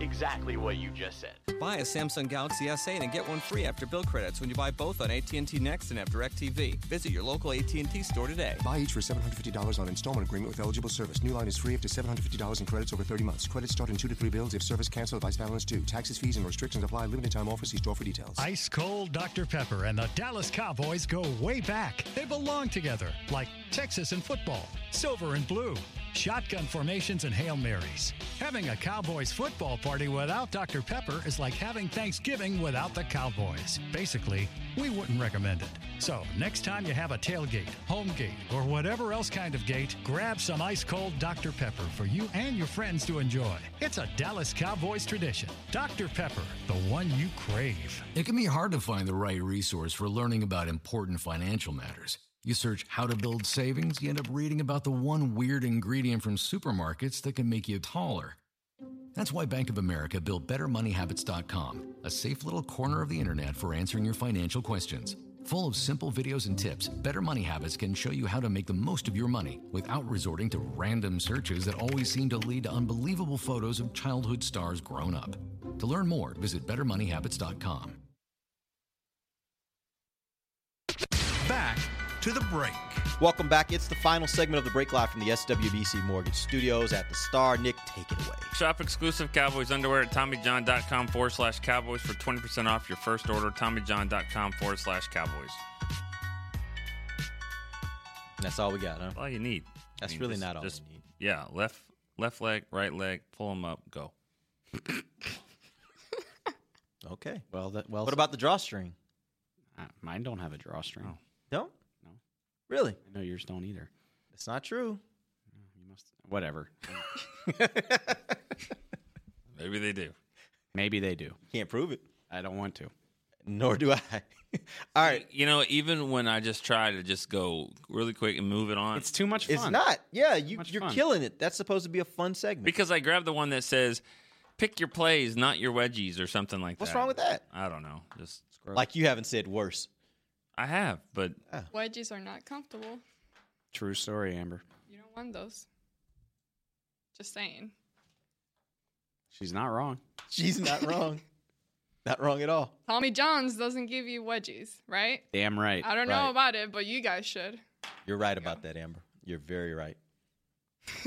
exactly what you just said. Buy a Samsung Galaxy S8 and get one free after bill credits when you buy both on AT&T Next and have DirecTV. Visit your local AT&T store today. Buy each for $750 on installment agreement with eligible service. New line is free up to $750 in credits over 30 months. Credits start in two to three bills if service canceled, vice balance due. Taxes, fees, and restrictions apply. Limited time offer. See store for details. Ice Cold Dr. Pepper and the Dallas Cowboys go way back. They belong together, like Texas and football, silver and blue, shotgun formations and Hail Marys. Having a Cowboys football party without Dr. Pepper is like having Thanksgiving without the Cowboys. Basically, we wouldn't recommend it. So, next time you have a tailgate, home gate, or whatever else kind of gate, grab some ice cold Dr. Pepper for you and your friends to enjoy. It's a Dallas Cowboys tradition. Dr. Pepper, the one you crave. It can be hard to find the right resource for learning about important financial matters. You search how to build savings, you end up reading about the one weird ingredient from supermarkets that can make you taller. That's why Bank of America built BetterMoneyHabits.com, a safe little corner of the internet for answering your financial questions. Full of simple videos and tips, Better Money Habits can show you how to make the most of your money without resorting to random searches that always seem to lead to unbelievable photos of childhood stars grown up. To learn more, visit BetterMoneyHabits.com. Back to the break. Welcome back. It's the final segment of the break live from the SWBC Mortgage Studios at the Star. Nick, take it away. Shop exclusive Cowboys underwear at TommyJohn.com forward slash Cowboys for 20% off your first order. TommyJohn.com forward slash Cowboys. That's all we got, huh? All you need. That's really just- not all just- we need. Yeah, left left leg, right leg, pull them up, go. Okay. Well, that well. What about the drawstring? Uh, mine don't have a drawstring. Don't? No. Really? I know yours don't either. It's not true. Oh, you must. Whatever. Maybe they do. Maybe they do. Can't prove it. I don't want to. Nor do I. All right. You know, even when I just try to just go really quick and move it on, It's too much fun. It's not. Yeah, you, you're fun. killing it. That's supposed to be a fun segment. because I grabbed the one that says "pick your plays, not your wedgies" or something like that. What's that. wrong with that? I don't know. Just Like you haven't said worse. I have, but Wedges are not comfortable. True story, Amber. You don't want those. Just saying. She's not wrong. She's not wrong. not wrong at all. Tommy Johns doesn't give you wedgies, right? Damn right. I don't know about it, but you guys should. You're right about that, Amber. You're very right.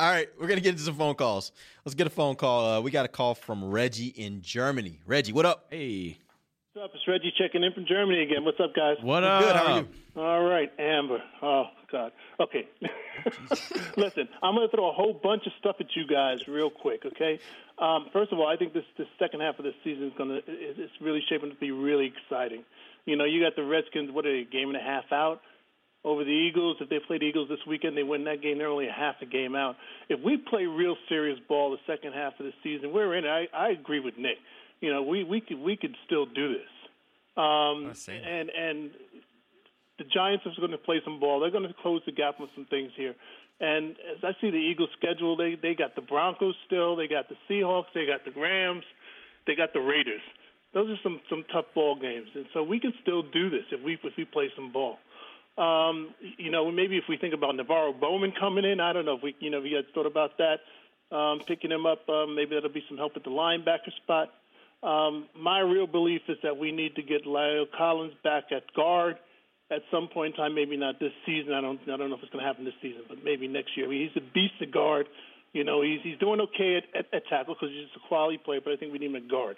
All right, we're gonna get into some phone calls. Let's get a phone call. Uh, we got a call from Reggie in Germany. Reggie, what up? Hey, What's up? It's Reggie checking in from Germany again. What's up, guys? What up? Good, how are you? All right, Amber. Oh, God. Okay. Listen, I'm going to throw a whole bunch of stuff at you guys real quick, okay? Um, first of all, I think this, this second half of the season is going to it's really shaping to be really exciting. You know, you got the Redskins, what are they, a game and a half out over the Eagles. If they play the Eagles this weekend, they win that game. They're only a half a game out. If we play real serious ball the second half of the season, we're in. it. I, I agree with Nick. You know, we we could we could still do this. Um, and and the Giants are going to play some ball. They're going to close the gap on some things here. And as I see the Eagles' schedule, they they got the Broncos still, they got the Seahawks, they got the Rams, they got the Raiders. Those are some some tough ball games, and so we can still do this if we if we play some ball. Um, you know, maybe if we think about NaVorro Bowman coming in, I don't know if we, you know, if you guys thought about that, um, picking him up, um, maybe that'll be some help at the linebacker spot. Um, my real belief is that we need to get La'el Collins back at guard at some point in time. Maybe not this season. I don't. I don't know if it's going to happen this season, but maybe next year. I mean, he's a beast at guard. You know, he's he's doing okay at, at, at tackle because he's just a quality player, but I think we need him at guard.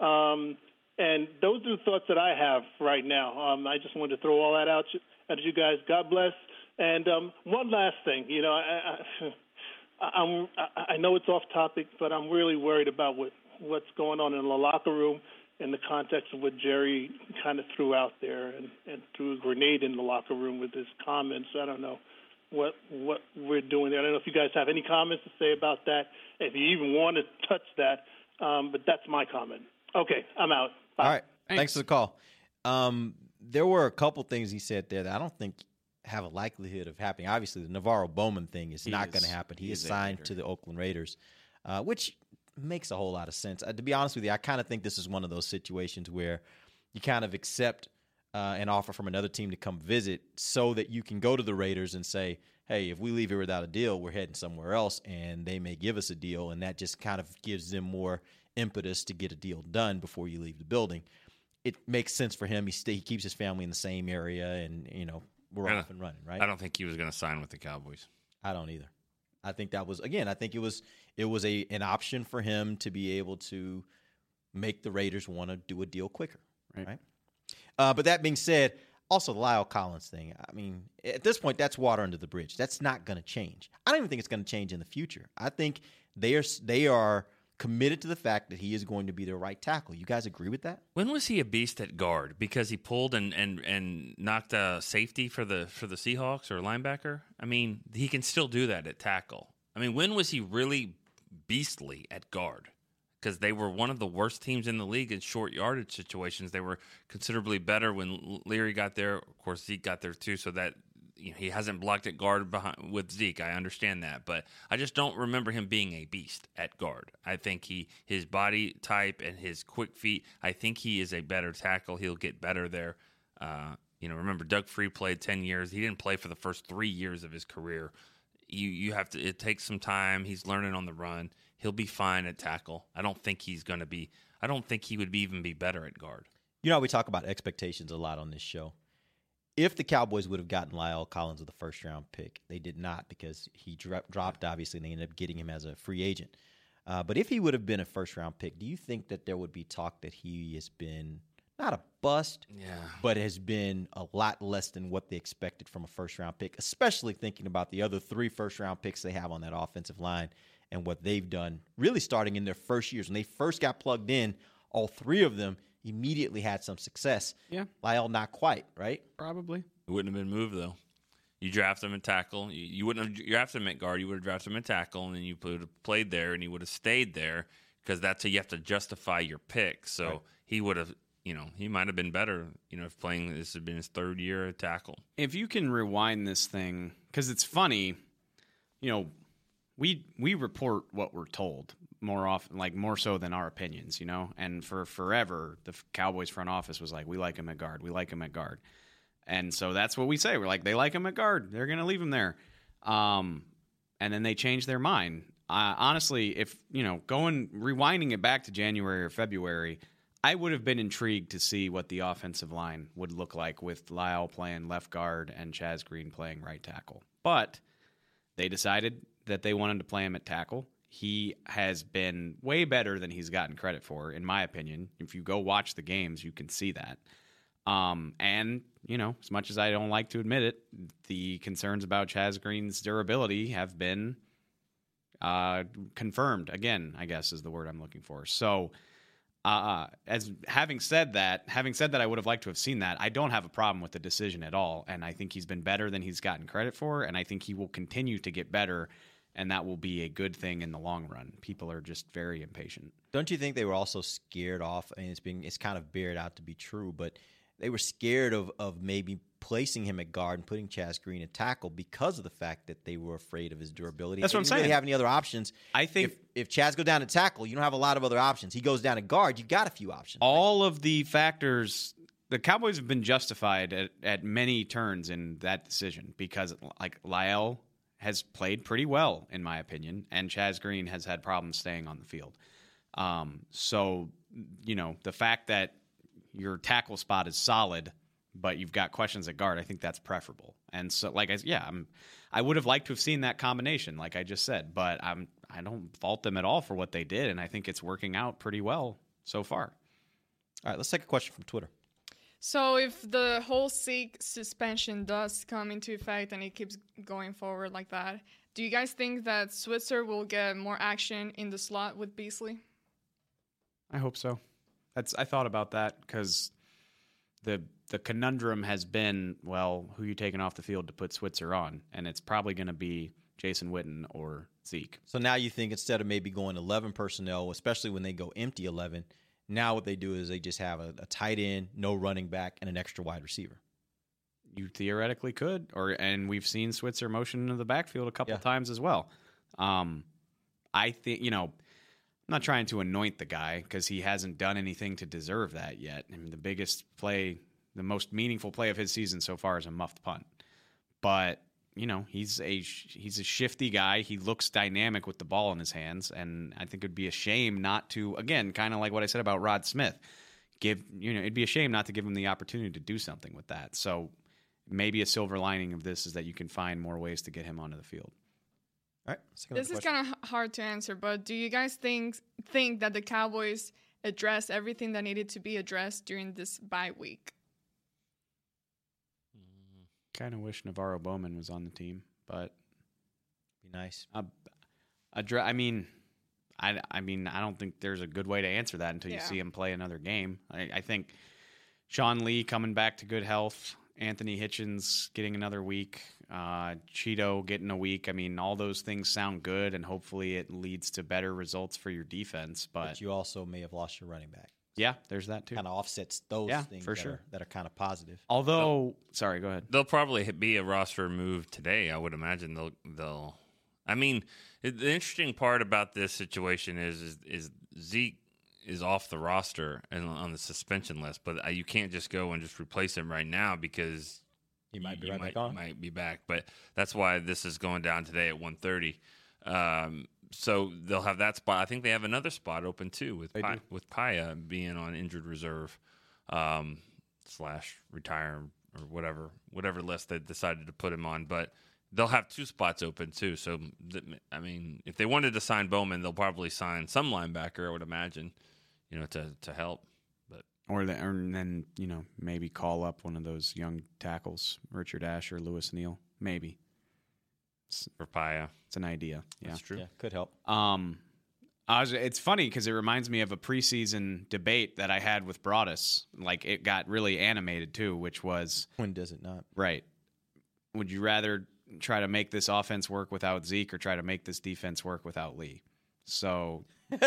Um, and those are the thoughts that I have right now. Um, I just wanted to throw all that out at you guys. God bless. And um, one last thing, you know, I, I, I'm I I know it's off topic, but I'm really worried about what what's going on in the locker room in the context of what Jerry kind of threw out there and, and threw a grenade in the locker room with his comments. I don't know what what we're doing there. I don't know if you guys have any comments to say about that, if you even want to touch that. Um, but that's my comment. Okay, I'm out. Bye. All right. Thanks. for the call. Um, there were a couple things he said there that I don't think have a likelihood of happening. Obviously, the NaVorro Bowman thing is He not going to happen. He, he is is signed to the Oakland Raiders, uh, which makes a whole lot of sense. Uh, to be honest with you, I kind of think this is one of those situations where you kind of accept uh, an offer from another team to come visit so that you can go to the Raiders and say, hey, if we leave here without a deal, we're heading somewhere else, and they may give us a deal, and that just kind of gives them more impetus to get a deal done before you leave the building. It makes sense for him. He stay, he keeps his family in the same area, and you know we're off and running, right? I don't think he was going to sign with the Cowboys. I don't either. I think that was again. I think it was it was a an option for him to be able to make the Raiders want to do a deal quicker, right? Uh, but that being said, also the La'el Collins thing. I mean, at this point, that's water under the bridge. That's not going to change. I don't even think it's going to change in the future. I think they are they are committed to the fact that he is going to be their right tackle. You guys agree with that? When was he a beast at guard? Because he pulled and, and, and knocked a safety for the for the Seahawks or linebacker. I mean, he can still do that at tackle. I mean, when was he really beastly at guard? Because they were one of the worst teams in the league in short yardage situations. They were considerably better when Leary got there. Of course, Zeke got there too. So that you know, he hasn't blocked at guard behind with Zeke. I understand that, but I just don't remember him being a beast at guard. I think he his body type and his quick feet. I think he is a better tackle. He'll get better there. Uh, you know, remember Doug Free played ten years. He didn't play for the first three years of his career. You you have to. It takes some time. He's learning on the run. He'll be fine at tackle. I don't think he's going to be. I don't think he would be, even be better at guard. You know, we talk about expectations a lot on this show. If the Cowboys would have gotten La'el Collins with a first round pick, they did not because he dro- dropped, obviously, and they ended up getting him as a free agent. Uh, but if he would have been a first round pick, do you think that there would be talk that he has been not a bust, Yeah. but has been a lot less than what they expected from a first round pick, especially thinking about the other three first round picks they have on that offensive line and what they've done, really starting in their first years. When they first got plugged in, all three of them immediately had some success. Yeah. La'el, not quite, right? Probably. It wouldn't have been moved though. You draft him at tackle. You, you wouldn't have drafted him at guard. You would have drafted him at tackle, and then you would have played there, and he would have stayed there because that's how you have to justify your pick. So Right. he would have, you know, he might have been better, you know, if playing this had been his third year at tackle. if you can rewind this thing because it's funny you know we we report what we're told more often like more so than our opinions you know? And for forever the cowboys front office was like we like him at guard. We like him at guard. And so that's what we say. We're like they like him at guard. They're gonna leave him there. Um and then they change their mind. Uh, honestly if you know going rewinding it back to january or february I would have been intrigued to see what the offensive line would look like with La'el playing left guard and Chaz Green playing right tackle. But they decided that they wanted to play him at tackle. He has been way better than he's gotten credit for, in my opinion. If you go watch the games, you can see that. Um, and, you know, as much as I don't like to admit it, the concerns about Chaz Green's durability have been uh, confirmed. Again, I guess is the word I'm looking for. So, uh, as having said that, having said that, I would have liked to have seen that. I don't have a problem with the decision at all, and I think he's been better than he's gotten credit for, and I think he will continue to get better, and that will be a good thing in the long run. People are just very impatient. Don't you think they were also scared off? I mean, it's being it's kind of bared out to be true, but they were scared of of maybe placing him at guard and putting Chaz Green at tackle because of the fact that they were afraid of his durability. That's what I'm didn't really have any other options? I think if, if Chaz go down to tackle, you don't have a lot of other options. He goes down to guard, you got a few options. All of the factors, the Cowboys have been justified at, at many turns in that decision because, like, La'el has played pretty well, in my opinion, and Chaz Green has had problems staying on the field. Um, so, you know, the fact that your tackle spot is solid, but you've got questions at guard, I think that's preferable. And so, like, I, yeah, I'm, I would have liked to have seen that combination, like I just said, but I'm, I don't fault them at all for what they did, and I think it's working out pretty well so far. All right, let's take a question from Twitter. So if the whole Zeke suspension does come into effect and it keeps going forward like that, do you guys think that Switzer will get more action in the slot with Beasley? I hope so. That's I thought about that because the the conundrum has been well, who you taking off the field to put Switzer on, and it's probably going to be Jason Witten or Zeke. So now you think instead of maybe going 11 personnel, especially when they go empty 11, now what they do is they just have a, a tight end, no running back, and an extra wide receiver. You theoretically could, or and we've seen Switzer motion into the backfield a couple times as well. Um, I think you know. I'm not trying to anoint the guy because he hasn't done anything to deserve that yet. I mean, the biggest play, the most meaningful play of his season so far is a muffed punt. But you know, he's a he's a shifty guy. He looks dynamic with the ball in his hands, and I think it'd be a shame not to. Again, kind of like what I said about Rod Smith, give you know, it'd be a shame not to give him the opportunity to do something with that. So maybe a silver lining of this is that you can find more ways to get him onto the field. All right, This is kind of hard to answer, but do you guys think think that the Cowboys addressed everything that needed to be addressed during this bye week? Kind of wish NaVorro Bowman was on the team, but be nice. Uh, address. I mean, I, I mean, I don't think there's a good way to answer that until you Yeah. see him play another game. I, I think Sean Lee coming back to good health, Anthony Hitchens getting another week, uh, Chido getting a week. I mean, all those things sound good, and hopefully it leads to better results for your defense. But, But you also may have lost your running back. Yeah, there's that too. Kind of offsets those Yeah, things for that, sure. are, that are kind of positive. Although, sorry, go ahead. They'll probably be a roster move today. I would imagine they'll they'll. I mean, the interesting part about this situation is is, is Zeke is off the roster and on the suspension list, but uh, you can't just go and just replace him right now because he might be you right might, back on. Might be back, but that's why this is going down today at 1.30. Um, so they'll have that spot. I think they have another spot open too with Pi- do. with Paya being on injured reserve um, slash retire or whatever whatever list they decided to put him on. But they'll have two spots open too. So th- I mean, if they wanted to sign Bowman, they'll probably sign some linebacker. I would imagine, you know, to to help. But Or, the, or then you know maybe call up one of those young tackles, Richard Asher, Lewis Neal, maybe. For Paya, it's an idea. Yeah, That's true. Yeah, could help. Um, I was, it's funny because it reminds me of a preseason debate that I had with Broaddus. Like it got really animated too, which was When does it not? right. Would you rather try to make this offense work without Zeke or try to make this defense work without Lee? So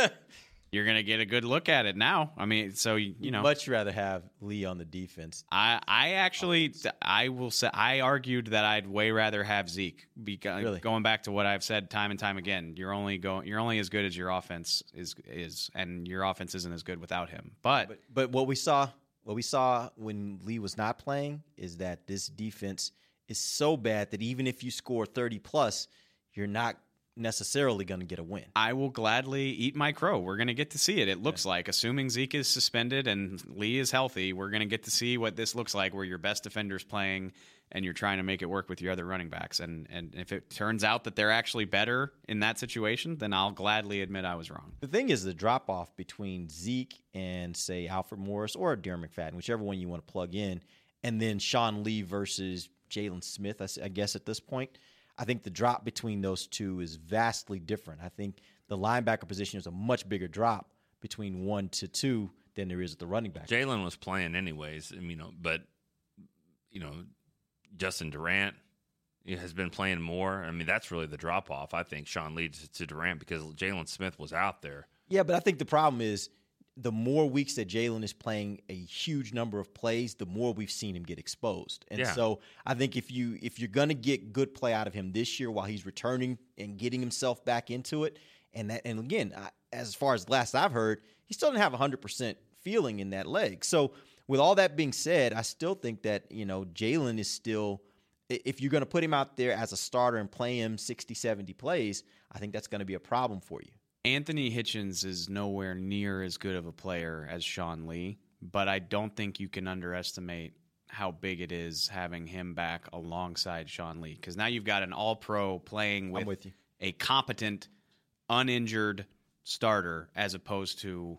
you're going to get a good look at it now. I mean, so you, you know, much rather have Lee on the defense. I I actually I will say I argued that I'd way rather have Zeke because Really? going back to what I've said time and time again. You're only going you're only as good as your offense is is and your offense isn't as good without him. But But but what we saw what we saw when Lee was not playing is that this defense is so bad that even if you score 30 plus, you're not necessarily going to get a win. I will gladly eat my crow. We're going to get to see it. It looks like, assuming Zeke is suspended and Lee is healthy, we're going to get to see what this looks like, where your best defender's playing and you're trying to make it work with your other running backs. And and if it turns out that they're actually better in that situation, then I'll gladly admit I was wrong. The thing is the drop off between Zeke and say Alfred Morris or Darren McFadden, whichever one you want to plug in, and then Sean Lee versus Jaylon Smith. I guess at this point, I think the drop between those two is vastly different. I think the linebacker position is a much bigger drop between one to two than there is at the running back. Jaylon was playing anyways, I mean, you know, but you know, Justin Durant has been playing more. I mean, that's really the drop off. I think Sean leads to Durant because Jaylon Smith was out there. Yeah, but I think the problem is the more weeks that Jaylon is playing a huge number of plays, the more we've seen him get exposed. And Yeah. so I think if you if you're gonna get good play out of him this year while he's returning and getting himself back into it, and that and again, I, as far as last I've heard, he still didn't have 100 percent feeling in that leg. So with all that being said, I still think that you know Jaylon is still. If you're going to put him out there as a starter and play him 60, 70 plays, I think that's going to be a problem for you. Anthony Hitchens is nowhere near as good of a player as Sean Lee, but I don't think you can underestimate how big it is having him back alongside Sean Lee because now you've got an all pro playing with, with you. a competent, uninjured starter as opposed to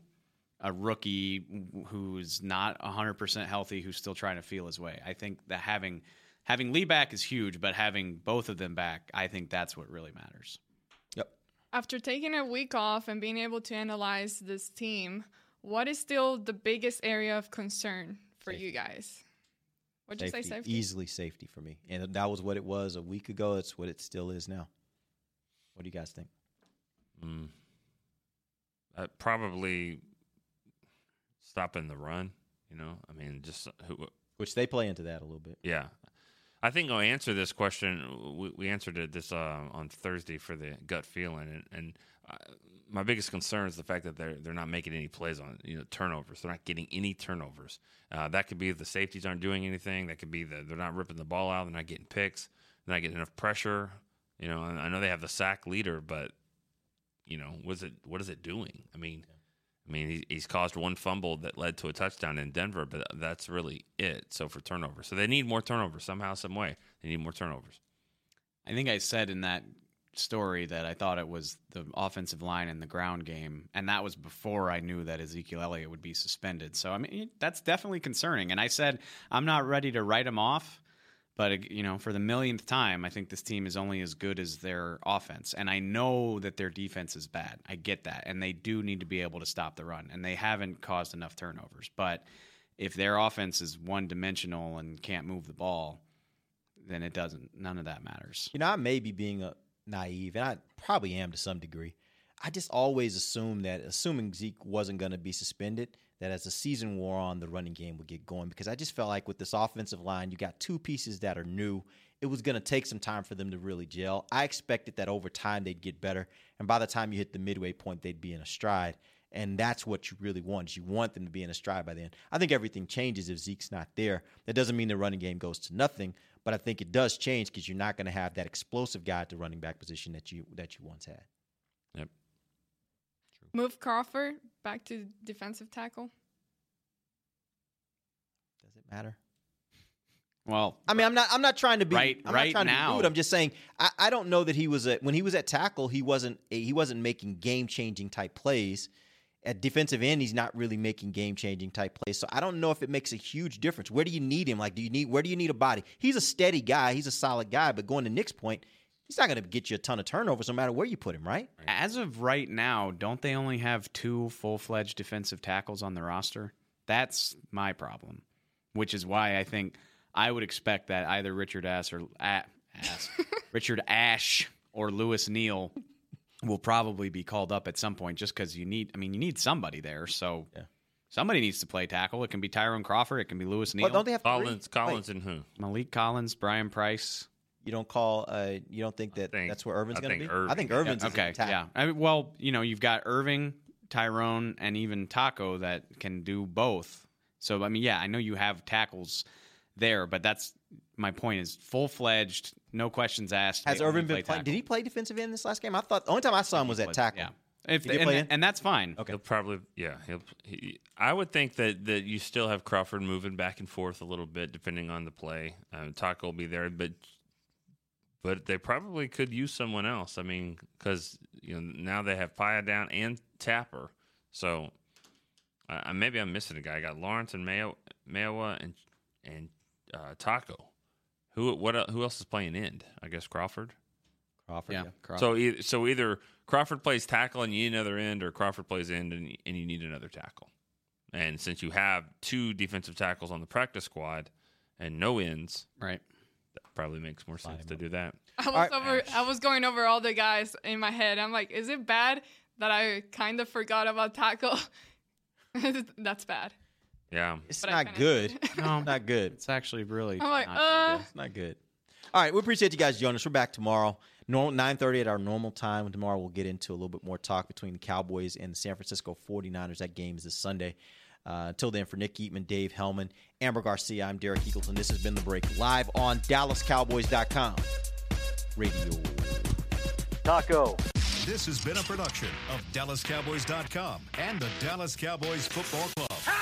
a rookie who's not 100% healthy who's still trying to feel his way. I think that having having Lee back is huge, but having both of them back, I think that's what really matters. After taking a week off and being able to analyze this team, what is still the biggest area of concern for you guys? What'd you say, safety? Easily safety for me. And that was what it was a week ago. It's what it still is now. What do you guys think? Mm. Uh, probably stopping the run. You know, I mean, just who, Which they play into that a little bit. Yeah, I think I'll answer this question. We, we answered it this uh, on Thursday for the gut feeling, and, and uh, my biggest concern is the fact that they're they're not making any plays on you know turnovers. They're not getting any turnovers. Uh, that could be the safeties aren't doing anything. That could be that they're not ripping the ball out. They're not getting picks. They're not getting enough pressure. You know, I know they have the sack leader, but you know, was it what is it doing? I mean, I mean, he, he's caused one fumble that led to a touchdown in Denver, but that's really it. So for turnovers, so they need more turnovers somehow, some way. They need more turnovers. I think I said in that story that I thought it was the offensive line and the ground game, and that was before I knew that Ezekiel Elliott would be suspended. So I mean, that's definitely concerning. And I said I'm not ready to write him off, but you know, for the millionth time, I think this team is only as good as their offense, and I know that their defense is bad. I get that, and they do need to be able to stop the run, and they haven't caused enough turnovers, but. If their offense is one dimensional and can't move the ball, then it doesn't. None of that matters. You know, I may be being a naive, and I probably am to some degree. I just always assumed that, assuming Zeke wasn't going to be suspended, that as the season wore on, the running game would get going because I just felt like with this offensive line, you got two pieces that are new. It was going to take some time for them to really gel. I expected that over time they'd get better, and by the time you hit the midway point, they'd be in a stride. And that's what you really want. You want them to be in a stride by then. I think everything changes if Zeke's not there. That doesn't mean the running game goes to nothing, but I think it does change because you're not going to have that explosive guy at the running back position that you that you once had. Yep. Move Crawford back to defensive tackle. Does it matter? Well, I mean, I'm not. I'm not trying to be Right- I'm right not trying now- To be rude. I'm just saying. I, I don't know that he was at when he was at tackle. He wasn't. A, he wasn't making game changing type plays. At defensive end, he's not really making game changing type plays. So I don't know if it makes a huge difference. Where do you need him? Like, do you need? Where do you need a body? He's a steady guy. He's a solid guy. But going to Nick's point, he's not going to get you a ton of turnovers no matter where you put him. Right? As of right now, don't they only have two full fledged defensive tackles on the roster? That's my problem, which is why I think I would expect that either Richard Ash or A- Ash, Richard Ash or Lewis Neal will probably be called up at some point just because you need. I mean, you need somebody there. So somebody needs to play tackle. It can be Tyrone Crawford. It can be Lewis Neal. Well, don't they have three? Collins, Collins, Wait, and who? Maliek Collins, Brian Price. You don't call. Uh, you don't think that that's where Irvin's going to be? Irving. I think Irvin's Yeah, okay. a. Yeah. I mean, well, you know, you've got Irving, Tyrone, and even Taco that can do both. So I mean, yeah, I know you have tackles there, but that's my point. Is full fledged, no questions asked. Has they only Irvin been play playing? Did he play defensive end this last game? I thought the only time I saw him was at tackle. Yeah. If, He and, and that's fine. Okay. He'll probably, yeah. He'll. He, I would think that that you still have Crawford moving back and forth a little bit depending on the play. Um, Taco will be there, but but they probably could use someone else. I mean, because you know now they have Paya down and Tapper, so uh, maybe I'm missing a guy. I got Lawrence and Mayo, Mayowa and and uh, Taco. Who what who else is playing end? I guess Crawford. Crawford. Yeah. yeah. Crawford. So e- so either Crawford plays tackle and you need another end, or Crawford plays end and, and you need another tackle. And since you have two defensive tackles on the practice squad and no ends, right, that probably makes more sense to do that. I was over. I was going over all the guys in my head. I'm like, is it bad that I kind of forgot about Taco? That's bad. Yeah, It's But not good. No, not good. It's actually really. I'm like, not uh, It's not good. All right, we appreciate you guys joining us. We're back tomorrow, normal nine thirty at our normal time. Tomorrow we'll get into a little bit more talk between the Cowboys and the San Francisco 49ers. That game is this Sunday. Uh, until then, for Nick Eatman, Dave Helman, Amber Garcia, I'm Derek Eagleton. This has been The Break live on DallasCowboys.com radio. Taco. This has been a production of DallasCowboys.com and the Dallas Cowboys Football Club.